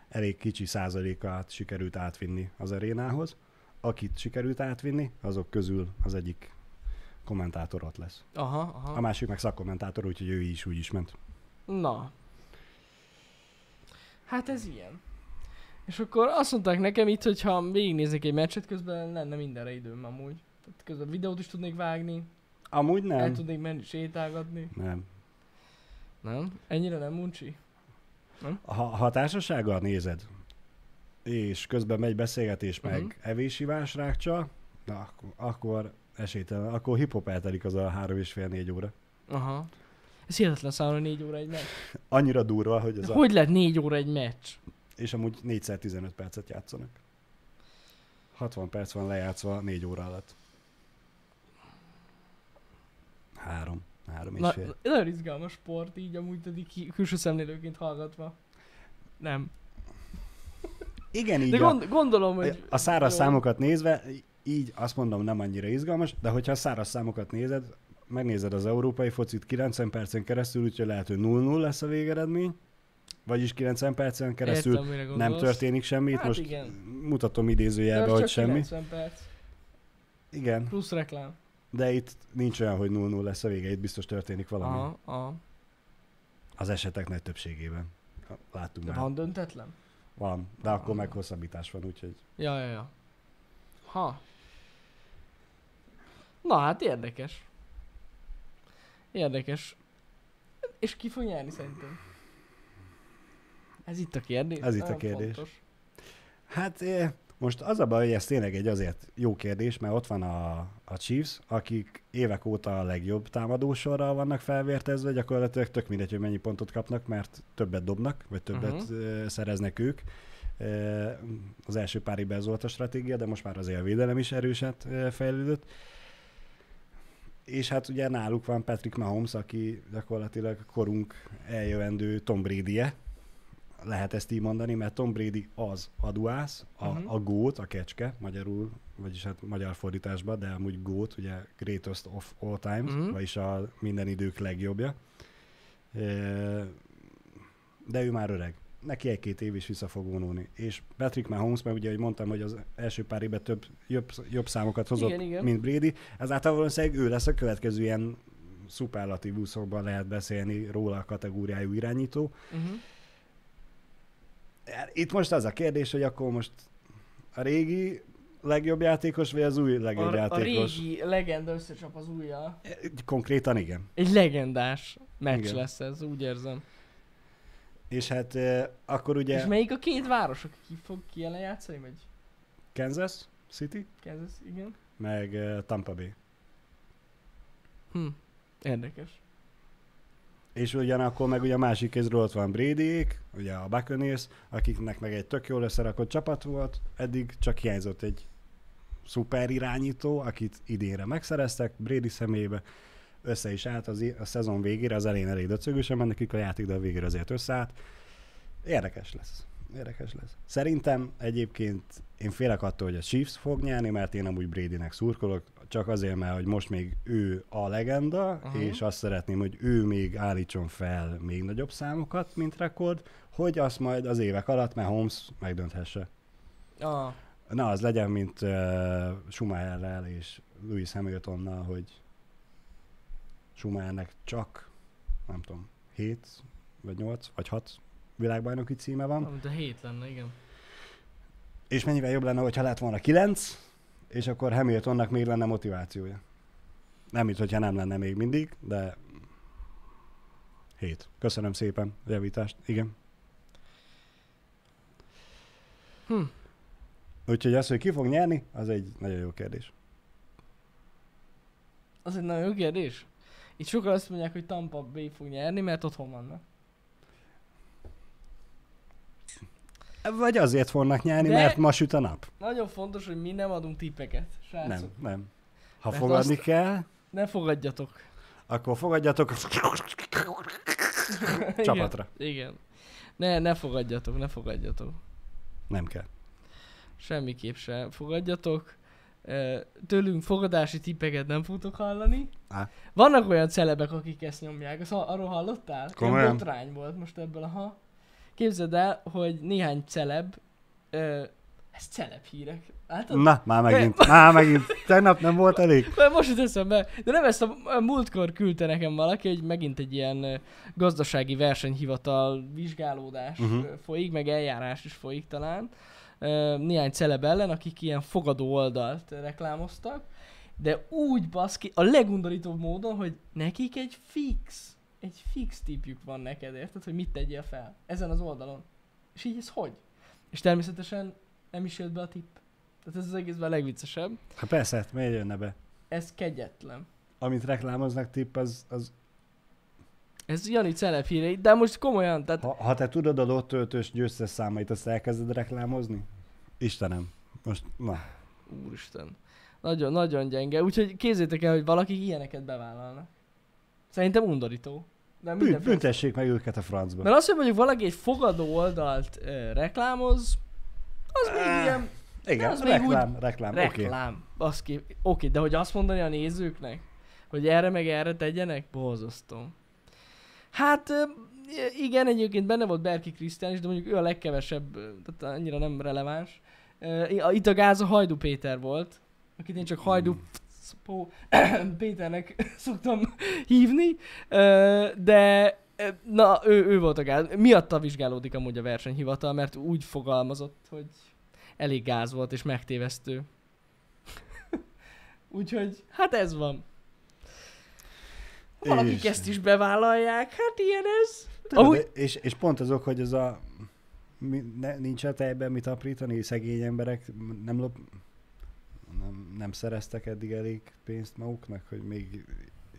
elég kicsi százalékát sikerült átvinni az arénához. Akit sikerült átvinni, azok közül az egyik kommentátor ott lesz. Aha, aha. A másik meg szakkommentátor, úgyhogy ő is úgy is ment. Na. Hát ez ilyen. És akkor azt mondták nekem itt, hogy ha végignéznék egy meccset, közben lenne mindenre időm amúgy. Tehát közben videót is tudnék vágni, Amúgy el nem. tudnék menni sétálgatni. Nem. Nem? Ennyire nem uncsi? Ha, ha a társasággal nézed, és közben megy beszélgetés, meg uh-huh. evésivás rákcsa, na, akkor, akkor esélytelen, akkor hip eltelik az a három és fél négy óra. Aha. Ez hihetetlen számomra négy óra egy meccs. Annyira durva, hogy ez De a... hogy lehet négy óra egy meccs? És amúgy 4 15 percet játszanak. 60 perc van lejátszva 4 óra alatt. Három. Három és Na, fél. nagyon izgalmas sport így amúgy pedig ki, külső szemlélőként hallgatva. Nem. Igen, így De a, gond, gondolom, hogy... a száraz jó. számokat nézve, így azt mondom nem annyira izgalmas, de hogyha a száraz számokat nézed, megnézed az európai focit 90 percen keresztül, úgyhogy lehet, hogy 0-0 lesz a végeredmény, vagyis 90 percen keresztül Értem, nem történik semmi. Itt Hát most igen. mutatom idézőjelbe, hogy semmi. 90 perc. Igen, Plusz reklám. De itt nincs olyan, hogy 0-0 lesz a vége, itt biztos történik valami. Aha, aha. Az esetek nagy többségében. Láttunk De már. van döntetlen? Van, de akkor Ah. meg hosszabbítás van, úgyhogy Ja, ja, ja. Ha. Na hát érdekes. Érdekes. És ki fog nyerni szerintem? Ez itt a kérdés. Ez itt a kérdés. Fontos. Hát eh, most az a baj, hogy ez tényleg egy azért jó kérdés, mert ott van a, a Chiefs, akik évek óta a legjobb támadósorral vannak felvértezve, gyakorlatilag tök mindegy, hogy mennyi pontot kapnak, mert többet dobnak, vagy többet uh-huh. szereznek ők. Az első pár évben ez volt a stratégia, de most már azért a védelem is erőset fejlődött. És hát ugye náluk van Patrick Mahomes, aki gyakorlatilag korunk eljövendő Tom Brady-je, lehet ezt így mondani, mert Tom Brady az aduász, a, Mhm. uh-huh. a gót, a kecske, magyarul, vagyis hát magyar fordításban, de amúgy gót, ugye greatest of all times, uh-huh. vagyis a minden idők legjobbja. De ő már öreg. Neki egy-két év is vissza fog vonulni. És Patrick Mahomes, mert ugye, ahogy mondtam, hogy az első pár évben több, jobb, jobb számokat hozott, Igen, igen. mint Brady, ezáltal valószínűleg ő lesz a következő ilyen szuperlatív úszókban lehet beszélni róla a kategóriájú irányító. Uh-huh. Itt most az a kérdés, hogy akkor most a régi legjobb játékos, vagy az új legjobb A, a játékos? régi legenda összecsap az újjal. Konkrétan igen. Egy legendás meccs Igen. lesz ez, úgy érzem. És hát eh, akkor ugye És melyik a két város, aki ki fog ki ellen játszani, vagy Kansas City, Kansas, igen? meg eh, Tampa Bay. Hm, érdekes. És ugyanakkor meg ugye a másik kézről ott van Bradyék, ugye a Buccaneers, akiknek meg egy tök jól összerakott csapat volt, eddig csak hiányzott egy szuper irányító, akit idénre megszereztek Brady személyébe, össze is állt az, a szezon végére, az elején elég döcögősen ment nekik a játék, de a végére azért összeállt. Érdekes lesz. Érdekes lesz. Szerintem egyébként én félek attól, hogy a Chiefs fog nyerni, mert én amúgy Bradynek szurkolok, csak azért, mert hogy most még ő a legenda, uh-huh. és azt szeretném, hogy ő még állítson fel még nagyobb számokat, mint rekord, hogy azt majd az évek alatt már Holmes megdönthesse. Ah, Na, az legyen, mint uh, Schumacherrel és Lewis Hamiltonnal, hogy Schumachernek csak, nem tudom, 7 vagy 8 vagy 6 világbajnoki címe van. a hét lenne, igen. És mennyivel jobb lenne, hogyha lett volna 9, és akkor Hamiltonnak még lenne motivációja. Nem, mint hogyha nem lenne még mindig, de 7. Köszönöm szépen a javítást. Igen. Hm. Úgyhogy az, hogy ki fog nyerni, az egy nagyon jó kérdés. Az egy nagyon jó kérdés. Itt sokan azt mondják, hogy Tampa Bay fog nyerni, mert otthon vannak. Vagy azért fognak nyerni, De- mert ma süt a nap. Nagyon fontos, hogy mi nem adunk tippeket, srácok. Nem, nem. Ha Mert fogadni kell, Ne fogadjatok. akkor fogadjatok csapatra. Igen. Igen. Ne, ne fogadjatok, ne fogadjatok. Nem kell. Semmiképp sem fogadjatok. Tőlünk fogadási tippeket nem fogtok hallani. Á. Vannak olyan celebek, akik ezt nyomják. Azt, arról hallottál? Olyan Komolyan? botrány volt most ebből, aha. Képzeld el, hogy néhány celeb, ö, ez celeb hírek. Látod? Na, már megint, már megint. Tegnap nem volt elég. Most jut eszembe. De nem ezt a, a múltkor küldte nekem valaki, hogy megint egy ilyen gazdasági versenyhivatal vizsgálódás uh-huh. folyik, meg eljárás is folyik talán. Néhány celeb ellen, akik ilyen fogadó oldalt reklámoztak. De úgy baszki, a legundorítóbb módon, hogy nekik egy fix, egy fix tipjük van neked, érted? Hogy mit tegyél fel ezen az oldalon. És így ez hogy? És természetesen nem is jött be a tipp. Tehát ez az egészben a legviccesebb. Hát persze, hát miért jönne be? Ez kegyetlen. Amit reklámoznak tipp, az, az Ez Jani celeb hírei, de most komolyan, tehát ha, ha, te tudod a lottöltős győztes számait, azt elkezded reklámozni? Istenem. Most, na. úristen. Nagyon, nagyon gyenge. Úgyhogy képzétek el, hogy valaki ilyeneket bevállalnak. Szerintem undorító. De Bűn, büntessék meg őket a francba. Mert az, hogy mondjuk valaki egy fogadó oldalt ö, reklámoz, az még Ah, ilyen Igen, az még reklám, reklám, oké. reklám. Oké, okay. okay, de hogy azt mondani a nézőknek, hogy erre meg erre tegyenek, borzasztó. Hát ö, igen, egyébként benne volt Berki Krisztián is, de mondjuk ő a legkevesebb, tehát annyira nem releváns. Itt a gáz a Hajdu Péter volt, akit én csak Hajdu Pó, Péternek szoktam hívni, de na, ő, ő volt a gáz. Miatta vizsgálódik amúgy a versenyhivatal, mert úgy fogalmazott, hogy elég gáz volt és megtévesztő. Úgyhogy, hát ez van. Valakik És- ezt is bevállalják, hát ilyen ez. Tudod, Amúgy- és, és pont azok, hogy ez a mi, ne, nincs a tejben mit aprítani, szegény emberek nem lop, nem, nem szereztek eddig elég pénzt maguknak, hogy még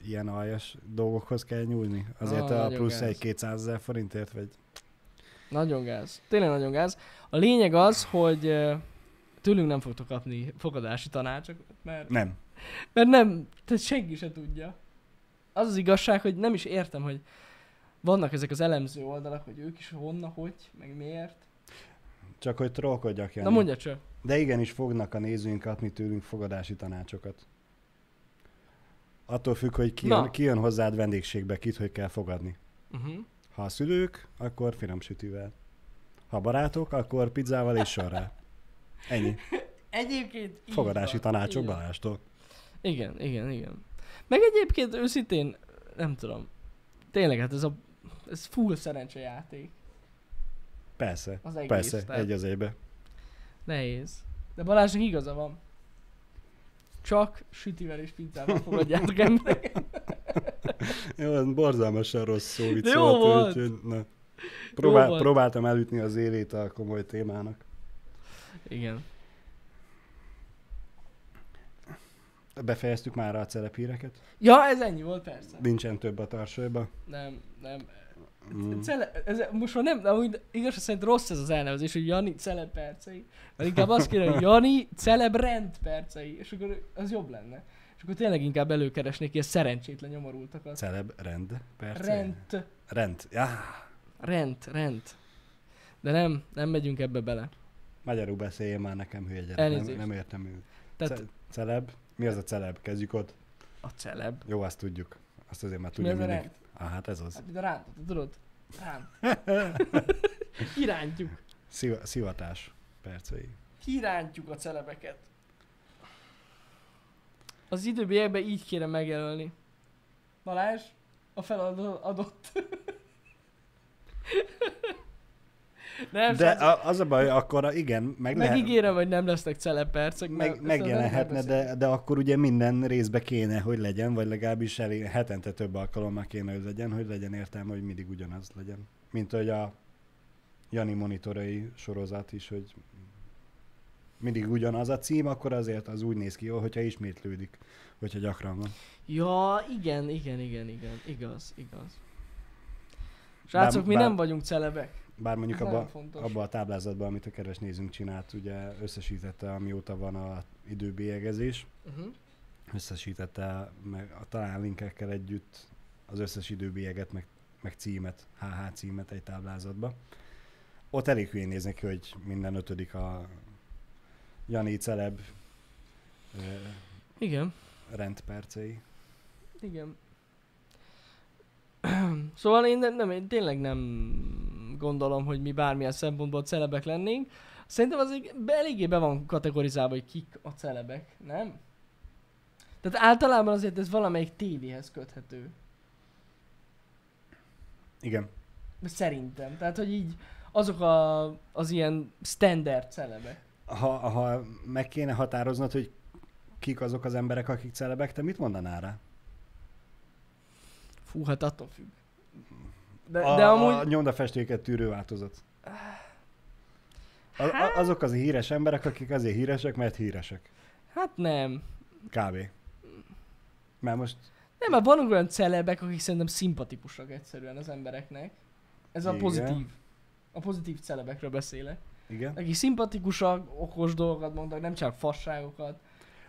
ilyen aljas dolgokhoz kell nyúlni. Azért Ah, a plusz gáz. egy 200 ezer forintért, vagy Nagyon gáz. Tényleg nagyon gáz. A lényeg az, hogy tőlünk nem fogtok kapni fogadási tanácsokat, mert, nem. mert nem, tehát senki se tudja. Az az igazság, hogy nem is értem, hogy vannak ezek az elemző oldalak, hogy ők is honnan, hogy, meg miért. Csak hogy trollkodjak, Jani. Na mondja csak. De igenis fognak a nézőink kapni tőlünk fogadási tanácsokat. Attól függ, hogy ki Na. jön, ki jön hozzád vendégségbe, kit hogy kell fogadni. Uh-huh. Ha a szülők, akkor finom sütővel. Ha barátok, akkor pizzával és sorral. Ennyi. Egyébként Fogadási van, tanácsok van. Balástól. Igen, igen, igen. Meg egyébként őszintén, nem tudom. Tényleg, hát ez a ez full szerencsejáték. Persze, Az egész, persze, tehát- egy az egybe. Nehéz. De Balázsnak igaza van. Csak sütivel és pizzával fogadjátok embereket. Jó, ez borzalmasan rossz szó vicc jó volt, volt. úgyhogy, na. Próbál, volt. próbáltam elütni az élét a komoly témának. Igen. Befejeztük már a celephíreket? Ja, ez ennyi volt, persze. Nincsen több a tarsolyba. Nem, nem. Mm. Cele, ez, most már nem, amúgy igazság szerint rossz ez az elnevezés, hogy Jani celeb percei. Mert inkább azt kéne, hogy Jani celeb rend percei, és akkor az jobb lenne. És akkor tényleg inkább előkeresnék ilyen szerencsétlen nyomorultakat. Celeb, rend, perc. Rend, Rend. Ja, rend, rend. De nem, nem megyünk ebbe bele. magyarul beszéljen már nekem hülye gyerek. Nem, Elnézést. nem értem őt. Tehát Ce- celeb? Mi az a celeb? Kezdjük ott. a celeb. Jó, azt tudjuk. Azt azért már tudja mindenki. Ah, hát ez az. Hát rántot, tudod? Ránt. Kirántjuk. Sziva- szivatás percei. Kirántjuk a celebeket. Az időbbiekben így kéne megjelölni. Balázs, a feladat adott. Nem, De a, az a baj, akkor igen, meg lehet, megígérem, hogy nem lesznek celebpercek. meg, megjelenhetne, de, de akkor ugye minden részbe kéne, hogy legyen, vagy legalábbis elég, hetente több alkalommal kéne, hogy legyen, hogy legyen értelme, hogy mindig ugyanaz legyen. Mint hogy a Jani monitorai sorozat is, hogy mindig ugyanaz a cím, akkor azért az úgy néz ki, jó, hogyha ismétlődik, hogyha gyakran van. Ja, igen, igen, igen, igen. Igaz, igaz. Srácok, Bár- mi bár- nem vagyunk celebek. Bár mondjuk abba, abba a táblázatban, amit a kedves nézőnk csinált, ugye összesítette, amióta van a időbélyegezés, Uh-huh. összesítette meg a talán linkekkel együtt az összes időbélyeget, meg, meg címet, HH címet egy táblázatba. Ott elég hülyén néz neki, hogy minden ötödik a Jani Celeb Igen. rendpercei. Igen. szóval én, nem, nem, én tényleg nem gondolom, hogy mi bármilyen szempontból celebek lennénk. Szerintem az egy, be, eléggé be van kategorizálva, hogy kik a celebek, nem? Tehát általában azért ez valamelyik tévéhez köthető. Igen. Szerintem. Tehát, hogy így azok a, az ilyen standard celebek. Ha, ha meg kéne határoznod, hogy kik azok az emberek, akik celebek, te mit mondanál rá? Fú, hát attól függ. De, a, de amúgy... a nyomdafestéket tűrő változat. A, Hát- a, azok az híres emberek, akik azért híresek, mert híresek. Hát nem. Kb. Mert most Nem, mert vannak olyan celebek, akik szerintem szimpatikusak egyszerűen az embereknek. Ez a Igen. pozitív. A pozitív celebekről beszélek. igen. Akik szimpatikusak, okos dolgokat mondanak, nem csak fasságokat.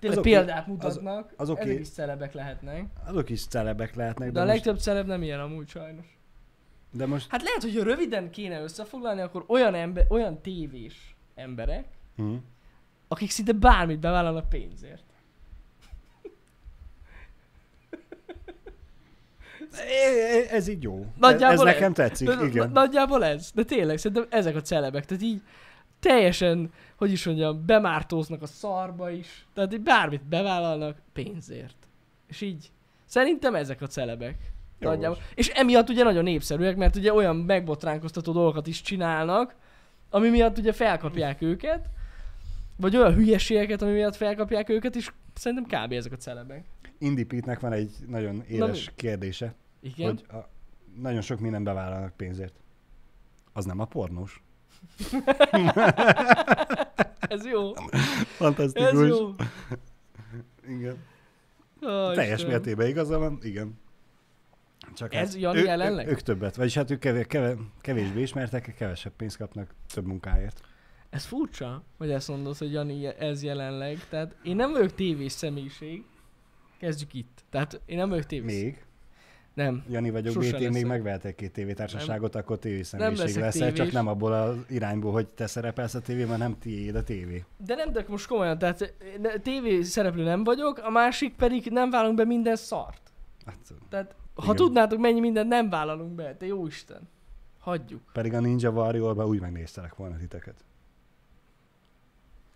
Tényleg Azok- példát mutatnak, az azok ezek is celebek lehetnek. Azok is celebek lehetnek, De, de, a most, legtöbb celeb nem ilyen amúgy sajnos. de most... Hát lehet, hogy ha röviden kéne összefoglalni, akkor olyan, ember, olyan tévés emberek, Hm. akik szinte bármit bevállalnak pénzért. Ez így jó. Ez, Nagyjából ez ez. nekem tetszik, De, igen. na- nagyjából ez. De tényleg, szerintem ezek a celebek. Tehát így teljesen, hogy is mondjam, bemártóznak a szarba is. Tehát így bármit bevállalnak pénzért. És így szerintem ezek a celebek. Nagyjából. És emiatt ugye nagyon népszerűek, mert ugye olyan megbotránkoztató dolgokat is csinálnak, ami miatt ugye felkapják őket, vagy olyan hülyeségeket, ami miatt felkapják őket, és szerintem kb. ezek a celebek. Indie Pete-nek van egy nagyon éles mi? kérdése, Igen? hogy a, nagyon sok minden bevállalnak pénzért. Az nem a pornós? Ez jó. Fantasztikus. Ez jó. Igen. Ó, Teljes mértékben igaza van, igen. Csak Ez hát Jani ő- jelenleg? Ők többet, vagyis hát ők kevés, kevés, kevésbé ismertek, kevesebb pénzt kapnak több munkáért. Ez furcsa, hogy ezt mondod, hogy Jani ez jelenleg. Tehát én nem vagyok tévés személyiség. Kezdjük itt. Tehát én nem vagyok tévés. Még, Nem. Jani vagyok, Sose BT még leszek. megvehetett két tévétársaságot, akkor tévészemélyiség leszel, csak tévés. nem abból az irányból, hogy te szerepelsz a tévében, nem tiéd a tévé. De nem, de most komolyan, tehát tévé szereplő nem vagyok, a másik pedig nem vállalunk be minden szart. Hát, Tehát ha Igen. tudnátok mennyi mindent nem vállalunk be, te jó Isten. Hagyjuk. pedig a Ninja Warrior-ban úgy megnéztelek volna titeket.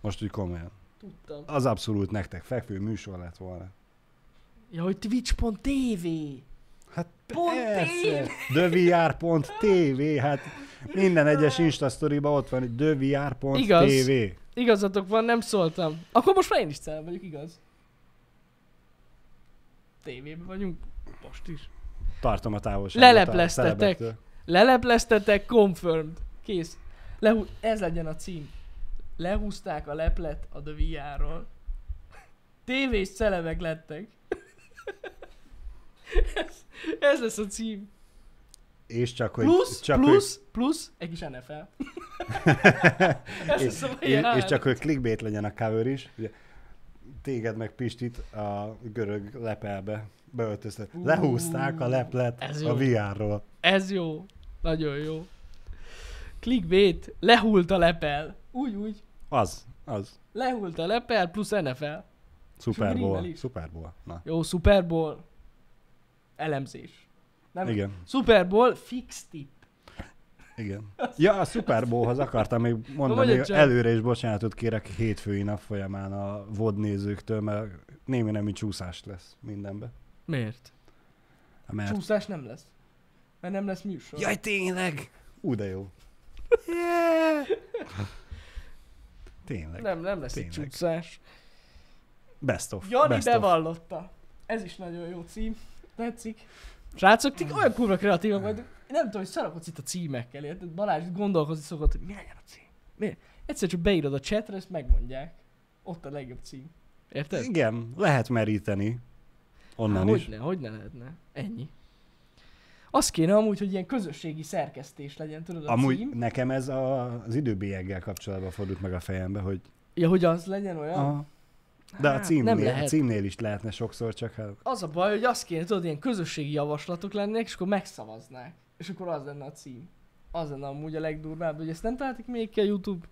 Most úgy komolyan. Tudtam. Az abszolút nektek fekvő műsor lett volna. Ja, hogy twitch.tv. Hát Pont persze. TheVR.tv, hát Minden egyes Insta sztoriban ott van, hogy thevr.tv. Igaz. Igazatok van, nem szóltam. Akkor most már én is cel vagyok, igaz? Tévében vagyunk. Most is. Tartom a távolságot. Lelepleztetek. a. Lelepleztetek, confirmed. Kész. Lehú... Ez legyen a cím. Lehúzták a leplet a The VR-ról. Tévés celebek lettek. ez, ez lesz a cím. És csak, hogy... Plusz, csak, plusz, plusz, egy kis NFL. Hogy, és, és VR. csak, hogy clickbait legyen a cover is. Ugye, téged meg Pistit a görög lepelbe beöltöztet. Ú, Lehúzták a leplet ez a. VR-ról. Ez jó. Nagyon jó. Clickbait, lehult a lepel. Úgy, úgy. Az, az. Lehult a lepel plusz NFL. Super Bowl. Super Bowl. Na, Jó, Super Bowl. Elemzés. Nem? igen. Super Bowl fix tip. Igen. Ja, a Super Bowlhoz akartam még mondani, hogy előre is bocsánatot kérek hétfői nap folyamán a VOD nézőktől, mert némi nemi csúszás lesz mindenbe. Miért? Mert... Csúszás nem lesz. Mert nem lesz műsor. Jaj, tényleg! Ú, de jó. Yeah! Tényleg. nem, nem lesz egy Tényleg. csúszás. Best of. Jani Best of. bevallotta. Ez is nagyon jó cím. Tetszik. Srácok, ti olyan kurva kreatívak. Én nem tudom, hogy szarakodsz itt a címekkel, érted? Balázs gondolkozni szokott, hogy mi legyen a cím. Mi? Egyszer csak beírod a chatre, ezt megmondják. Ott a legjobb cím. Érted? Igen, lehet meríteni. Onnan Há, is. Hogyne, hogy ne lehetne. Ennyi. Az kéne amúgy, hogy ilyen közösségi szerkesztés legyen, tudod, a Amúgy cím. nekem ez a, az időbélyeggel kapcsolatban fordult meg a fejembe, hogy Ja, hogy az legyen olyan. a, de a Hát, címnél, nem a lehet. címnél is lehetne sokszor, csak hát Az a baj, hogy az kéne, tudod, ilyen közösségi javaslatok lennének, és akkor megszavaznák. És akkor az lenne a cím. Az lenne amúgy a legdurvább, hogy ezt nem találtak még ki a YouTube.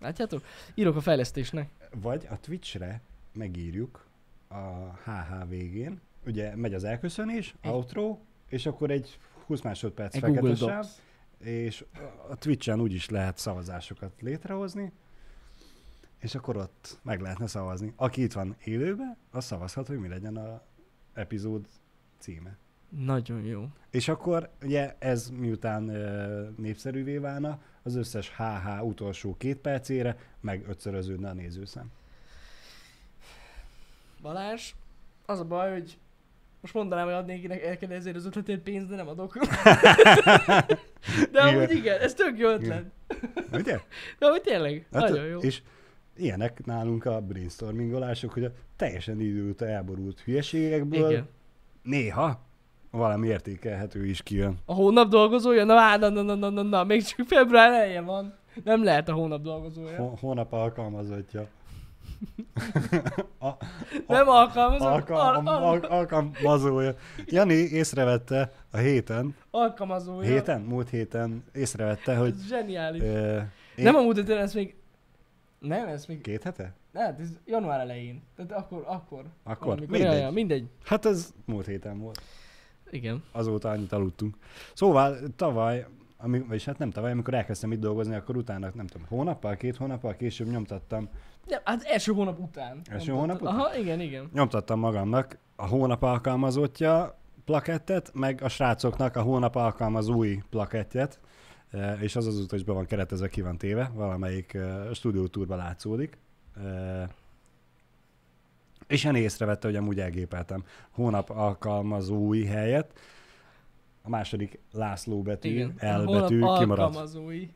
Látjátok? Írok a fejlesztésnek. Vagy a Twitchre megírjuk a HH végén, ugye megy az elköszönés, Egy- outro, és akkor egy 20 másodperc Egy fekete sáv, és a Twitchen úgyis lehet szavazásokat létrehozni, és akkor ott meg lehetne szavazni. Aki itt van élőben, az szavazhat, hogy mi legyen a epizód címe. Nagyon jó. És akkor ugye ez miután ö, népszerűvé válna, az összes HH utolsó két percére meg ötszöröződne a nézőszám. Balázs, az a baj, hogy most mondanám, hogy adnék neked ezért az ötletért pénzt, de nem adok. de amúgy Igen. igen, ez tök jó ötlet. Ugye? De amúgy tényleg, Hát, nagyon jó. És ilyenek nálunk a brainstormingolások, hogy a teljesen idő után elborult hülyeségekből Igen. néha valami értékelhető is kijön. A hónap dolgozója? Na, na, na, na, na, na, na, még csak február eleje van. Nem lehet a hónap dolgozója. Ho- Hónap alkalmazottja. a, Nem alkalmazott, alkalm, al- al- al, alkalmazója. Jani észrevette a héten, alkalmazója. héten, múlt héten észrevette, hogy Ez zseniális. ö, én, Nem a múlt héten, ez még... Nem, ez még... két hete? Nem, ez január elején. Tehát akkor, akkor. Akkor? Mindegy. Ja, ja, mindegy. Hát ez múlt héten volt. Igen. azóta annyit aludtunk. Szóval tavaly, ami, vagyis hát nem tavaly, amikor elkezdtem itt dolgozni, akkor utána, nem tudom, hónappal, két hónappal később nyomtattam, Ja, hát első hónap után. Első Nem hónap után? Aha, igen, igen. nyomtattam magamnak a hónap alkalmazottja plakettet, meg a srácoknak a hónap alkalmazói plakettet, és az azóta is be van keretezve, ki van téve, valamelyik stúdiótúrba látszódik. És Jani észrevette, hogy amúgy elgépeltem hónap alkalmazói helyet. A második László betű, igen. L Hónap betű kimaradt. alkalmazói.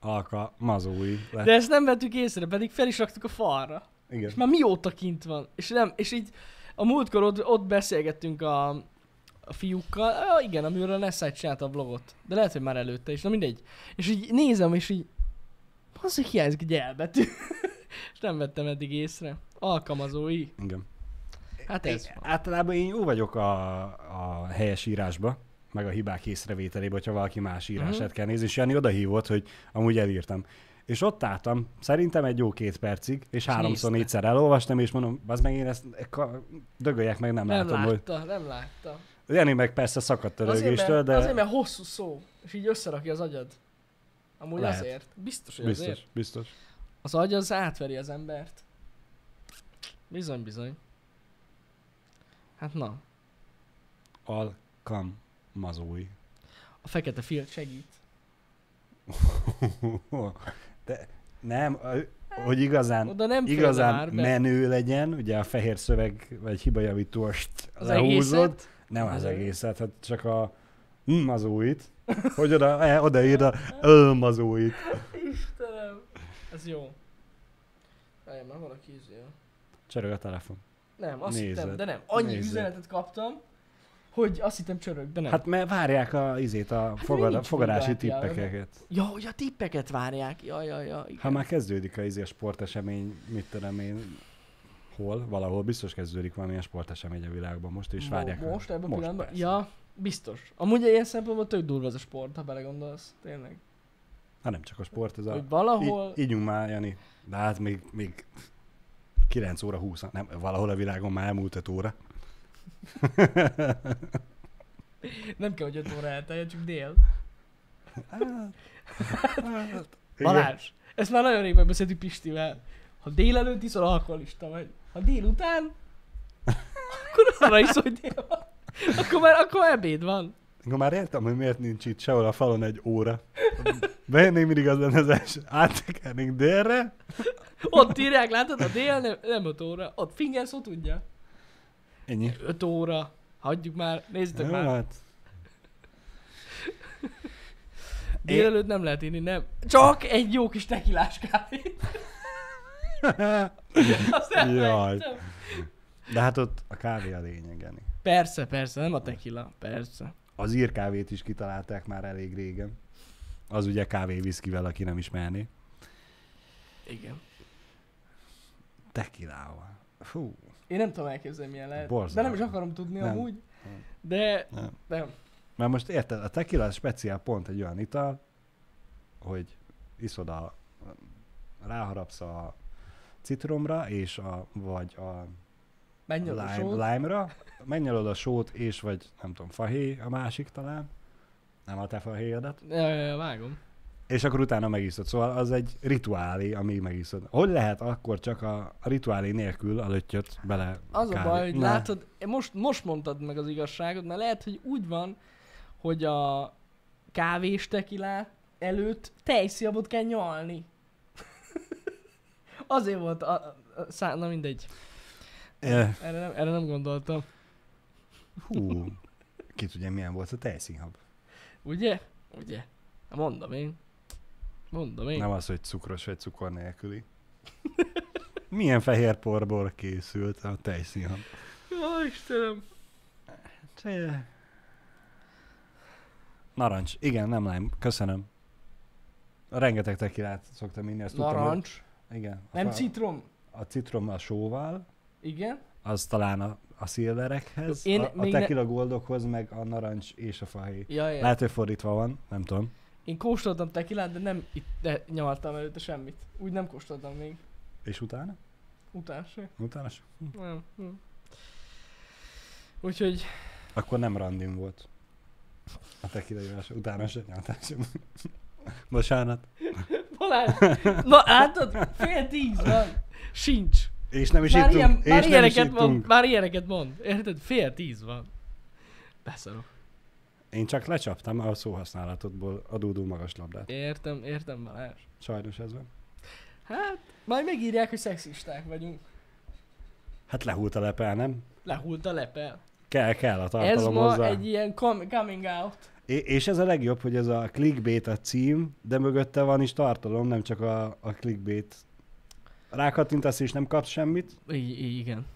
Alkalmazói lett. De ezt nem vettük észre, pedig fel is raktuk a falra. Igen. És már mióta kint van. És, nem, és így a múltkor ott, ott beszélgettünk a, a fiúkkal. Ah, igen, amiről Nessai csinálta a vlogot. De lehet, hogy már előtte is. Na mindegy. És így nézem, és így... Az, hogy hiányzik egy elbetű. és nem vettem eddig észre. Alkalmazói. Igen. Hát ez Én, van. általában én jó vagyok a, a helyes írásba, meg a hibák észrevételébe, hogyha valaki más írását Mhm. kell nézni, és Jani odahívott, hogy amúgy elírtam. És ott álltam, szerintem egy jó két percig, és háromszor, nézte. négyszer elolvastam, és mondom, az meg én ezt dögöljek meg, nem, Nem látom, hogy... látta, nem látta. Jani meg persze szakadt a rögéstől, de azért, mert hosszú szó, és így összerakja az agyad. Amúgy Lehet. azért. Biztos, hogy biztos, azért. biztos. Az agy az átveri az embert. Bizony, bizony. Hát na, Alkalmazói. a fekete filt segít. De nem, hogy igazán, Oda nem igazán már menő legyen, ugye a fehér szöveg, vagy hibajavítós Az lehúzod. egészet? Nem az egészet, hát csak a mm, az újit. Hogy oda, eh, odaírd a öm az újit. Istenem. Ez jó. Várjál, már valaki izé. Csörög a telefon. Nem, azt Nézed. hittem, de nem. Annyi Nézed. üzenetet kaptam, hogy azt hittem csörög, de nem. Hát mert várják a izét, a még fogad, fogadási tippeket. Ja, hogy a tippeket várják. Ja, ja, ja. Igen. Ha már kezdődik a izé a sportesemény, mit tudom én, hol, valahol biztos kezdődik valamilyen sportesemény a világban most, és Mo- várják. Most ebben a pillanatban? persze. Ja, biztos. Amúgy ilyen szempontból tök durva ez a sport, ha belegondolsz. Tényleg. Hát nem csak a sport, ez a... Hogy valahol... Í- ígyunk már, Jani. De hát még, még 9 óra 20, nem, valahol a világon már elmúlt 5 óra. Nem kell, hogy 5 óra elteljen, csak dél. Hát, hát, igen. Balázs, ezt már nagyon rég megbeszéltük Pistivel. Ha délelőtt iszol, alkoholista vagy. Ha délután, akkor arra is, hogy dél van. Akkor már, akkor ebéd van. Akkor már értem, hogy miért nincs itt sehol a falon egy óra. Bejönnénk mindig az lenne az első. Áttekernénk délre. Ott írják, látod, a dél nem, nem 5 óra. Ott finger szó tudja. Ennyi. 5 óra. Hagyjuk már, nézzétek Jó, már. hát. Délelőtt nem lehet inni, nem. Csak egy jó kis tekilás kávé. Azt Jaj. De hát ott a kávé a lényeg, Jani. Persze, persze, nem a tekila. Persze. Az írkávét is kitalálták már elég régen. Az ugye kávé viszkivel, aki nem ismerné. Igen. Tekilával. Fú. Én nem tudom elképzelni, milyen lehet. Borzalmas. De nem is akarom tudni Nem. amúgy. Nem. De Nem. nem. Mert most érted, a tequila speciál pont egy olyan ital, hogy iszod a, ráharapsz a citromra, és a, vagy a Menj a lime, lime-ra, megnyalod a sót, és vagy nem tudom, fahéj a másik talán, nem a te fahéjadat, Ja, ja, ja, vágom. és akkor utána megiszod. Szóval az egy rituálé, amíg megiszod. Hogy lehet akkor csak a, a rituálé nélkül a löttyöt bele Az a kávé- baj, hogy Na, látod, most, most mondtad meg az igazságot, mert lehet, hogy úgy van, hogy a kávés tekilá előtt tejszirapot kell nyalni. Azért volt a, a, a szá... Na mindegy. Erre nem, erre nem gondoltam. Hú, ki tudja milyen volt a tejszínhab. Ugye? Ugye? Mondom én. Mondom én. Nem az, hogy cukros vagy cukor nélküli. Milyen fehér porból készült a tejszínhab? Jó, Istenem. Cseh. Narancs. Igen, nem lime. Köszönöm. Rengeteg tekilát szoktam inni, ezt tudtam. Narancs. Hogy... Igen. A, Nem fa- citrom. a citrom a sóval, Igen. az talán a, a szilverekhez, Én a, a még ne- tequila goldokhoz, meg a narancs és a fahéj. Ja, ja. Lehet, hogy fordítva van, nem tudom. Én kóstoltam tekilát, de nem itt de nyaltam előtte semmit. Úgy nem kóstoltam még. És utána? Utána se. Utána se? Hm. Nem. Hm. Úgyhogy Akkor nem randim volt. A tequila ivás. Utána se nyaltás sem. Bocsánat. Balázs, na látod? Fél tíz van. Sincs. És nem is Már, ittunk. ilyen, és már, nem is ilyeneket mond, ittunk. már ilyeneket mond. Érted? Fél tíz van. Beszarok. Én csak lecsaptam a szóhasználatodból adódó magas labdát. Értem, értem Balázs. Sajnos ez van. Hát, majd megírják, hogy szexisták vagyunk. Hát lehúlt a lepel, nem? Lehult a lepel. Kell, kell a Ez tartalom ma hozzá. egy ilyen com- coming out. És ez a legjobb, hogy ez a clickbait a cím, de mögötte van is tartalom, nem csak a, a clickbait. Rákattintasz és nem kapsz semmit. I- igen.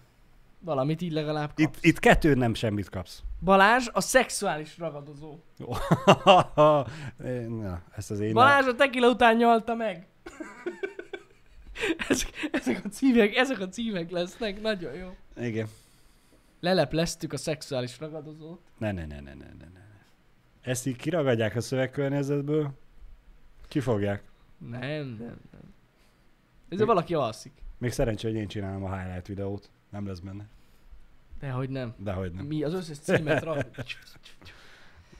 Valamit így legalább kapsz. Itt, itt kettőn nem semmit kapsz. Balázs a szexuális ragadozó. Na, ezt az én... Balázs a tequila után nyalta meg. ezek, ezek, a címek, ezek a címek lesznek, nagyon jó. Igen. Lelepleztük a szexuális ragadozót. Ne, ne, ne, ne, ne, ne. Ezt így kiragadják a szövegkörnyezetből, kifogják. Nem, nem, nem. Ez Mi- valaki alszik. Még szerencsé, hogy én csinálom a highlight videót. Nem lesz benne. Dehogy nem. Dehogy nem. Mi az összes címet rak.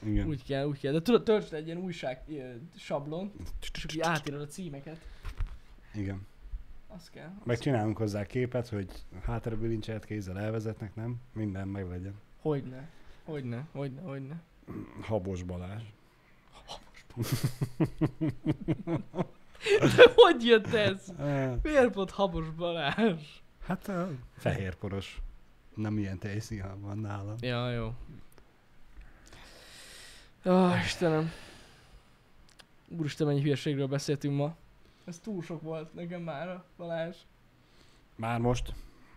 Igen. Úgy kell, úgy kell. De tudod, töltsd egy ilyen újság sablon, és így átírod a címeket. Igen. Az kell. Az Meg csinálunk hozzá képet, hogy hátra bilincselt kézzel elvezetnek, nem? Minden meglegyen. Hogyne. Hogyne, hogyne, hogyne. Habos Balázs. De hogy jött ez? Eh, Miért pont Habos Balázs? Hát a fehérporos. Nem ilyen tejszínhal van nálam. Ja, jó. Ó, Istenem. Úristen, mennyi hülyeségről beszéltünk ma. Ez túl sok volt nekem már, Balázs. Már most.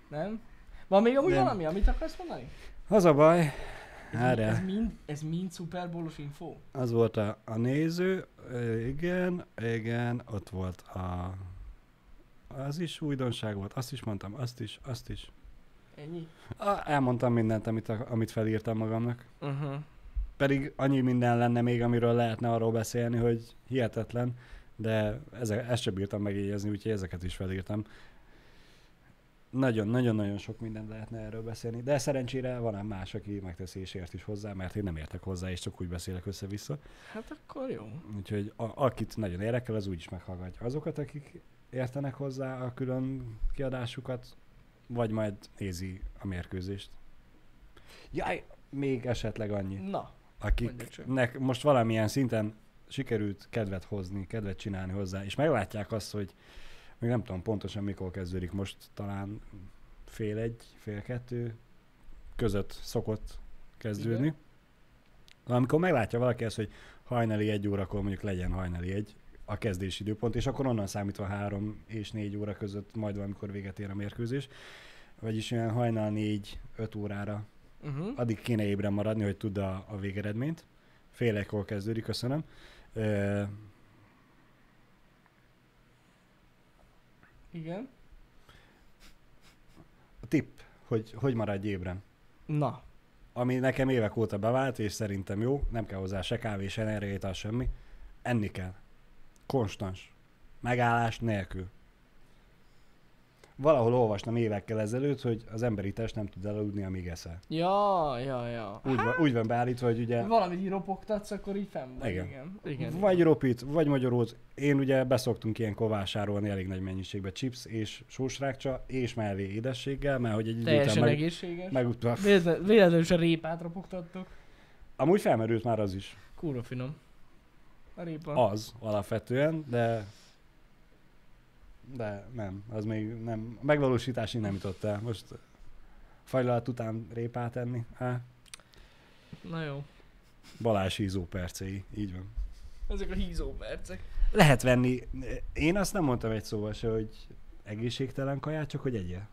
Nem? Van még amúgy Nem. valami, amit akarsz mondani? Az a baj, Erre. ez mind, ez mind szuperbólos info? az volt a, a néző, igen, igen, ott volt a... Az is újdonság volt, azt is mondtam, azt is, azt is. Ennyi? A, elmondtam mindent, amit, amit felírtam magamnak. Uh-huh. Pedig annyi minden lenne még, amiről lehetne arról beszélni, hogy hihetetlen, de ezek, ezt sem bírtam megjegyezni, úgyhogy ezeket is felírtam. Nagyon-nagyon-nagyon sok mindent lehetne erről beszélni, de szerencsére van ám más, aki megteszi és ért is hozzá, mert én nem értek hozzá, és csak úgy beszélek össze-vissza. Hát akkor jó. Úgyhogy a, akit nagyon érdekel, az úgyis meghallgatja. Azokat, akik értenek hozzá a külön kiadásukat, vagy majd nézi a mérkőzést. Jaj, még esetleg annyi Na, akiknek most valamilyen szinten sikerült kedvet hozni, kedvet csinálni hozzá, és meglátják azt, hogy még nem tudom pontosan mikor kezdődik most, talán fél egy, fél kettő között szokott kezdődni. Igen. Amikor meglátja valaki ezt, hogy hajnali egy órakor mondjuk legyen hajnali egy, a kezdési időpont, és akkor onnan számítva három és négy óra között majd valamikor véget ér a mérkőzés. Vagyis olyan hajnal négy, öt órára uh-huh. addig kéne ébren maradni, hogy tud a, a végeredményt. Fél egykor kezdődik, köszönöm. Ö, Igen. a tipp, hogy hogy maradj ébren. Na, Ami nekem évek óta bevált, és szerintem jó, nem kell hozzá se kávé, se energétal, semmi. Enni kell. Konstans. Megállás nélkül. Valahol olvastam évekkel ezelőtt, hogy az emberi test nem tud elaludni, amíg eszel. ja, ja, ja. Úgy, van, úgy van beállítva, hogy ugye Valamit így ropogtatsz, akkor így fenn vagy. Igen. Igen. Igen. igen. Vagy ropit, vagy magyarót. Én ugye beszoktunk ilyenkor vásárolni elég nagy mennyiségbe chips és sósrákcsa, és mellé édességgel, mert hogy egy idő után meg, egészséges. meg, Véletlen- Véletlenül a répát ropogtattok. Amúgy felmerült már az is. Kurva finom. A répa. Az alapvetően, de de nem, az még nem, a megvalósításig nem jutott el. Most fajlalat után répát enni, á, Na jó. Balázs hízó percei, így van. Ezek a hízó percek. Lehet venni, én azt nem mondtam egy szóval se, hogy egészségtelen kaját, csak hogy egyél.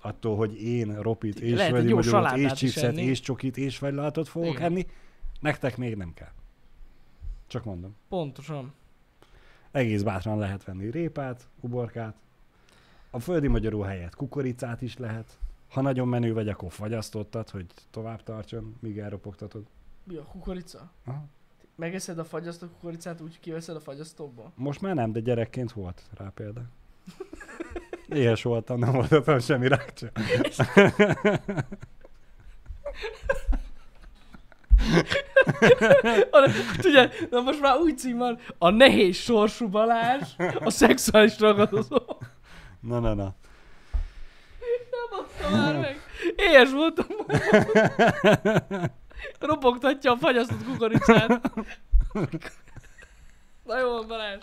Attól, hogy én ropit, és Lehet egy vegyi salátát és chipset, és csokit, és fagylaltot fogok Igen. enni, nektek még nem kell. Csak mondom. Pontosan. Egész bátran lehet venni répát, uborkát, a földi magyaró helyett kukoricát is lehet. Ha nagyon menő vagy, akkor fagyasztottat, hogy tovább tartson, míg elropogtatod. Mi a kukorica? Aha. Megeszed a fagyasztó kukoricát, úgy kiveszed a fagyasztóból? Most már nem, de gyerekként volt rá példa. Éhes voltam, nem voltam semmi rákcsa. Tudja, na most már új cím van, a nehéz sorsú Balázs, a szexuális ragadozó. Na, na, na. Nem már meg. Éhes voltam. Ropogtatja a fagyasztott kukoricát. Na jó van Balázs.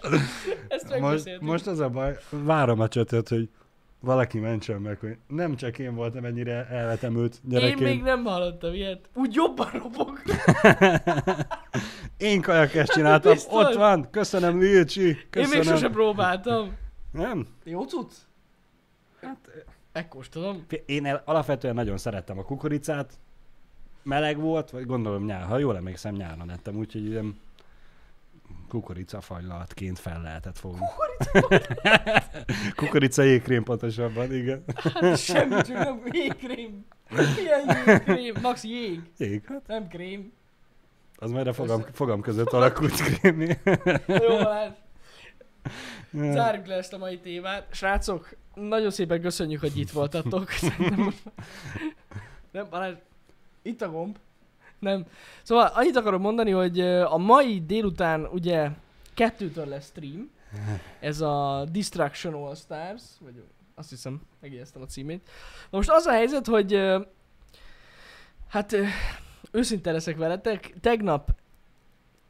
Ezt Most, most az a baj, várom a csötöt, hogy valaki mentsen meg, hogy nem csak én voltam ennyire elvetemült Én gyerekként. még nem hallottam ilyet. Úgy jobban ropog. Én kajakest csináltam, Biztos? ott van, köszönöm Lilcsi, Én köszönöm. még sose próbáltam. Nem? Jó cucc? Hát, Megkóstolom. én el, alapvetően nagyon szerettem a kukoricát, meleg volt, vagy gondolom nyár, ha jól emlékszem, nyáron ettem, úgyhogy ilyen kukoricafagylatként fel lehetett fogni. Kukorica jégkrém pontosabban, igen. Hát semmi, csak nem jégkrém. Milyen jégkrém? Max jég, Jég, hát nem krém. az majd a fogam, fogam között alakult krémé. Jó, Balázs. Zárjuk le ezt a mai témát. Srácok, nagyon szépen köszönjük, hogy itt voltatok. Már- Nem, Balázs, itt a gomb. Nem. Szóval annyit akarok mondani, hogy a mai délután ugye kettőtől lesz stream. Ez a Distraction All Stars, vagy azt hiszem, megjegyeztem a címét. Na most az a helyzet, hogy hát őszinte leszek veletek, tegnap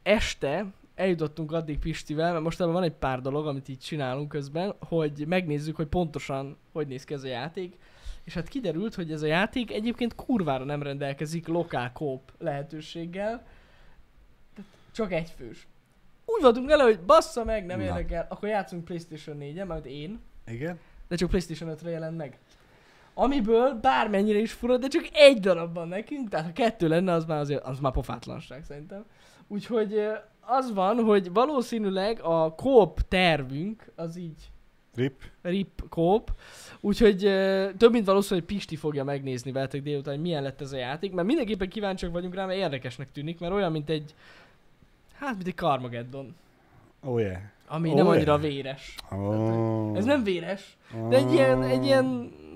este eljutottunk addig Pistivel, mert most van egy pár dolog, amit így csinálunk közben, hogy megnézzük, hogy pontosan hogy néz ki ez a játék. És hát kiderült, hogy ez a játék egyébként kurvára nem rendelkezik lokál kóp lehetőséggel. Tehát csak egy fős. Úgy voltunk vele, hogy bassza meg, nem Na. érdekel, akkor játszunk Playstation 4-en, majd én, Igen? de csak Playstation 5-re jelent meg. Amiből bármennyire is fura, de csak egy darabban nekünk, tehát ha kettő lenne, az már, azért, az már pofátlanság szerintem. Úgyhogy az van, hogy valószínűleg a kóp tervünk az így Rip? rip kóp, úgyhogy több mint valószínű, hogy Pisti fogja megnézni veletek délután, hogy milyen lett ez a játék, mert mindenképpen kíváncsiak vagyunk rá, mert érdekesnek tűnik, mert olyan, mint egy, hát mint egy Carmageddon, Oh yeah. ami Ó, nem yeah. annyira véres. Oh. Ez nem véres, de egy ilyen, egy ilyen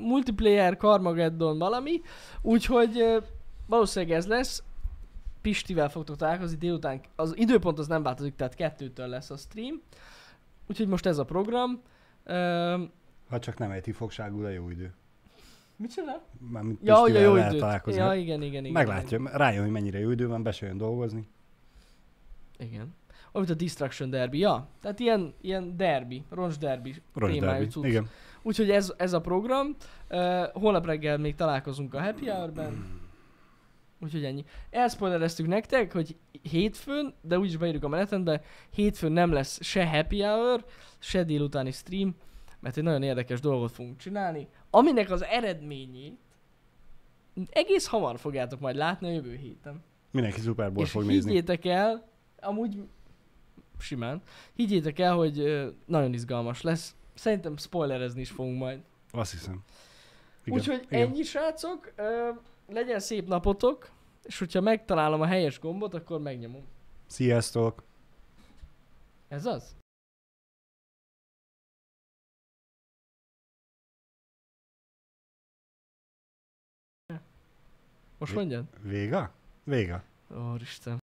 multiplayer Carmageddon valami, úgyhogy valószínűleg ez lesz. Pistivel fogtok találkozni délután, az időpont az nem változik, tehát kettőtől lesz a stream. Úgyhogy most ez a program. Ha csak nem egy fogságú, de jó idő. mit csinál? Mármint Ja, hogy a jó időt. találkozni. Ja, igen, igen, igen. Meglátja, rájön, hogy mennyire jó idő van, be dolgozni. Igen. Amit a Destruction Derby, ja. Tehát ilyen, ilyen derby, roncs derby Roncs témájú derbi. cucc. Igen. Úgyhogy ez, ez a program. Uh, holnap reggel még találkozunk a Happy Hour-ben. Úgyhogy ennyi. Elspoilereztük nektek, hogy hétfőn, de úgyis beírjuk a menetendbe, hétfőn nem lesz se Happy Hour, se délutáni stream, mert egy nagyon érdekes dolgot fogunk csinálni, aminek az eredményét egész hamar fogjátok majd látni a jövő héten. Mindenki És fog nézni. higgyétek el, amúgy simán, higgyétek el, hogy nagyon izgalmas lesz. Szerintem spoilerezni is fogunk majd. Azt hiszem. Úgyhogy ennyi srácok, ö, legyen szép napotok, és hogyha megtalálom a helyes gombot, akkor megnyomom. Sziasztok! Ez az? Most mondjad? Véga? Véga. Úristen.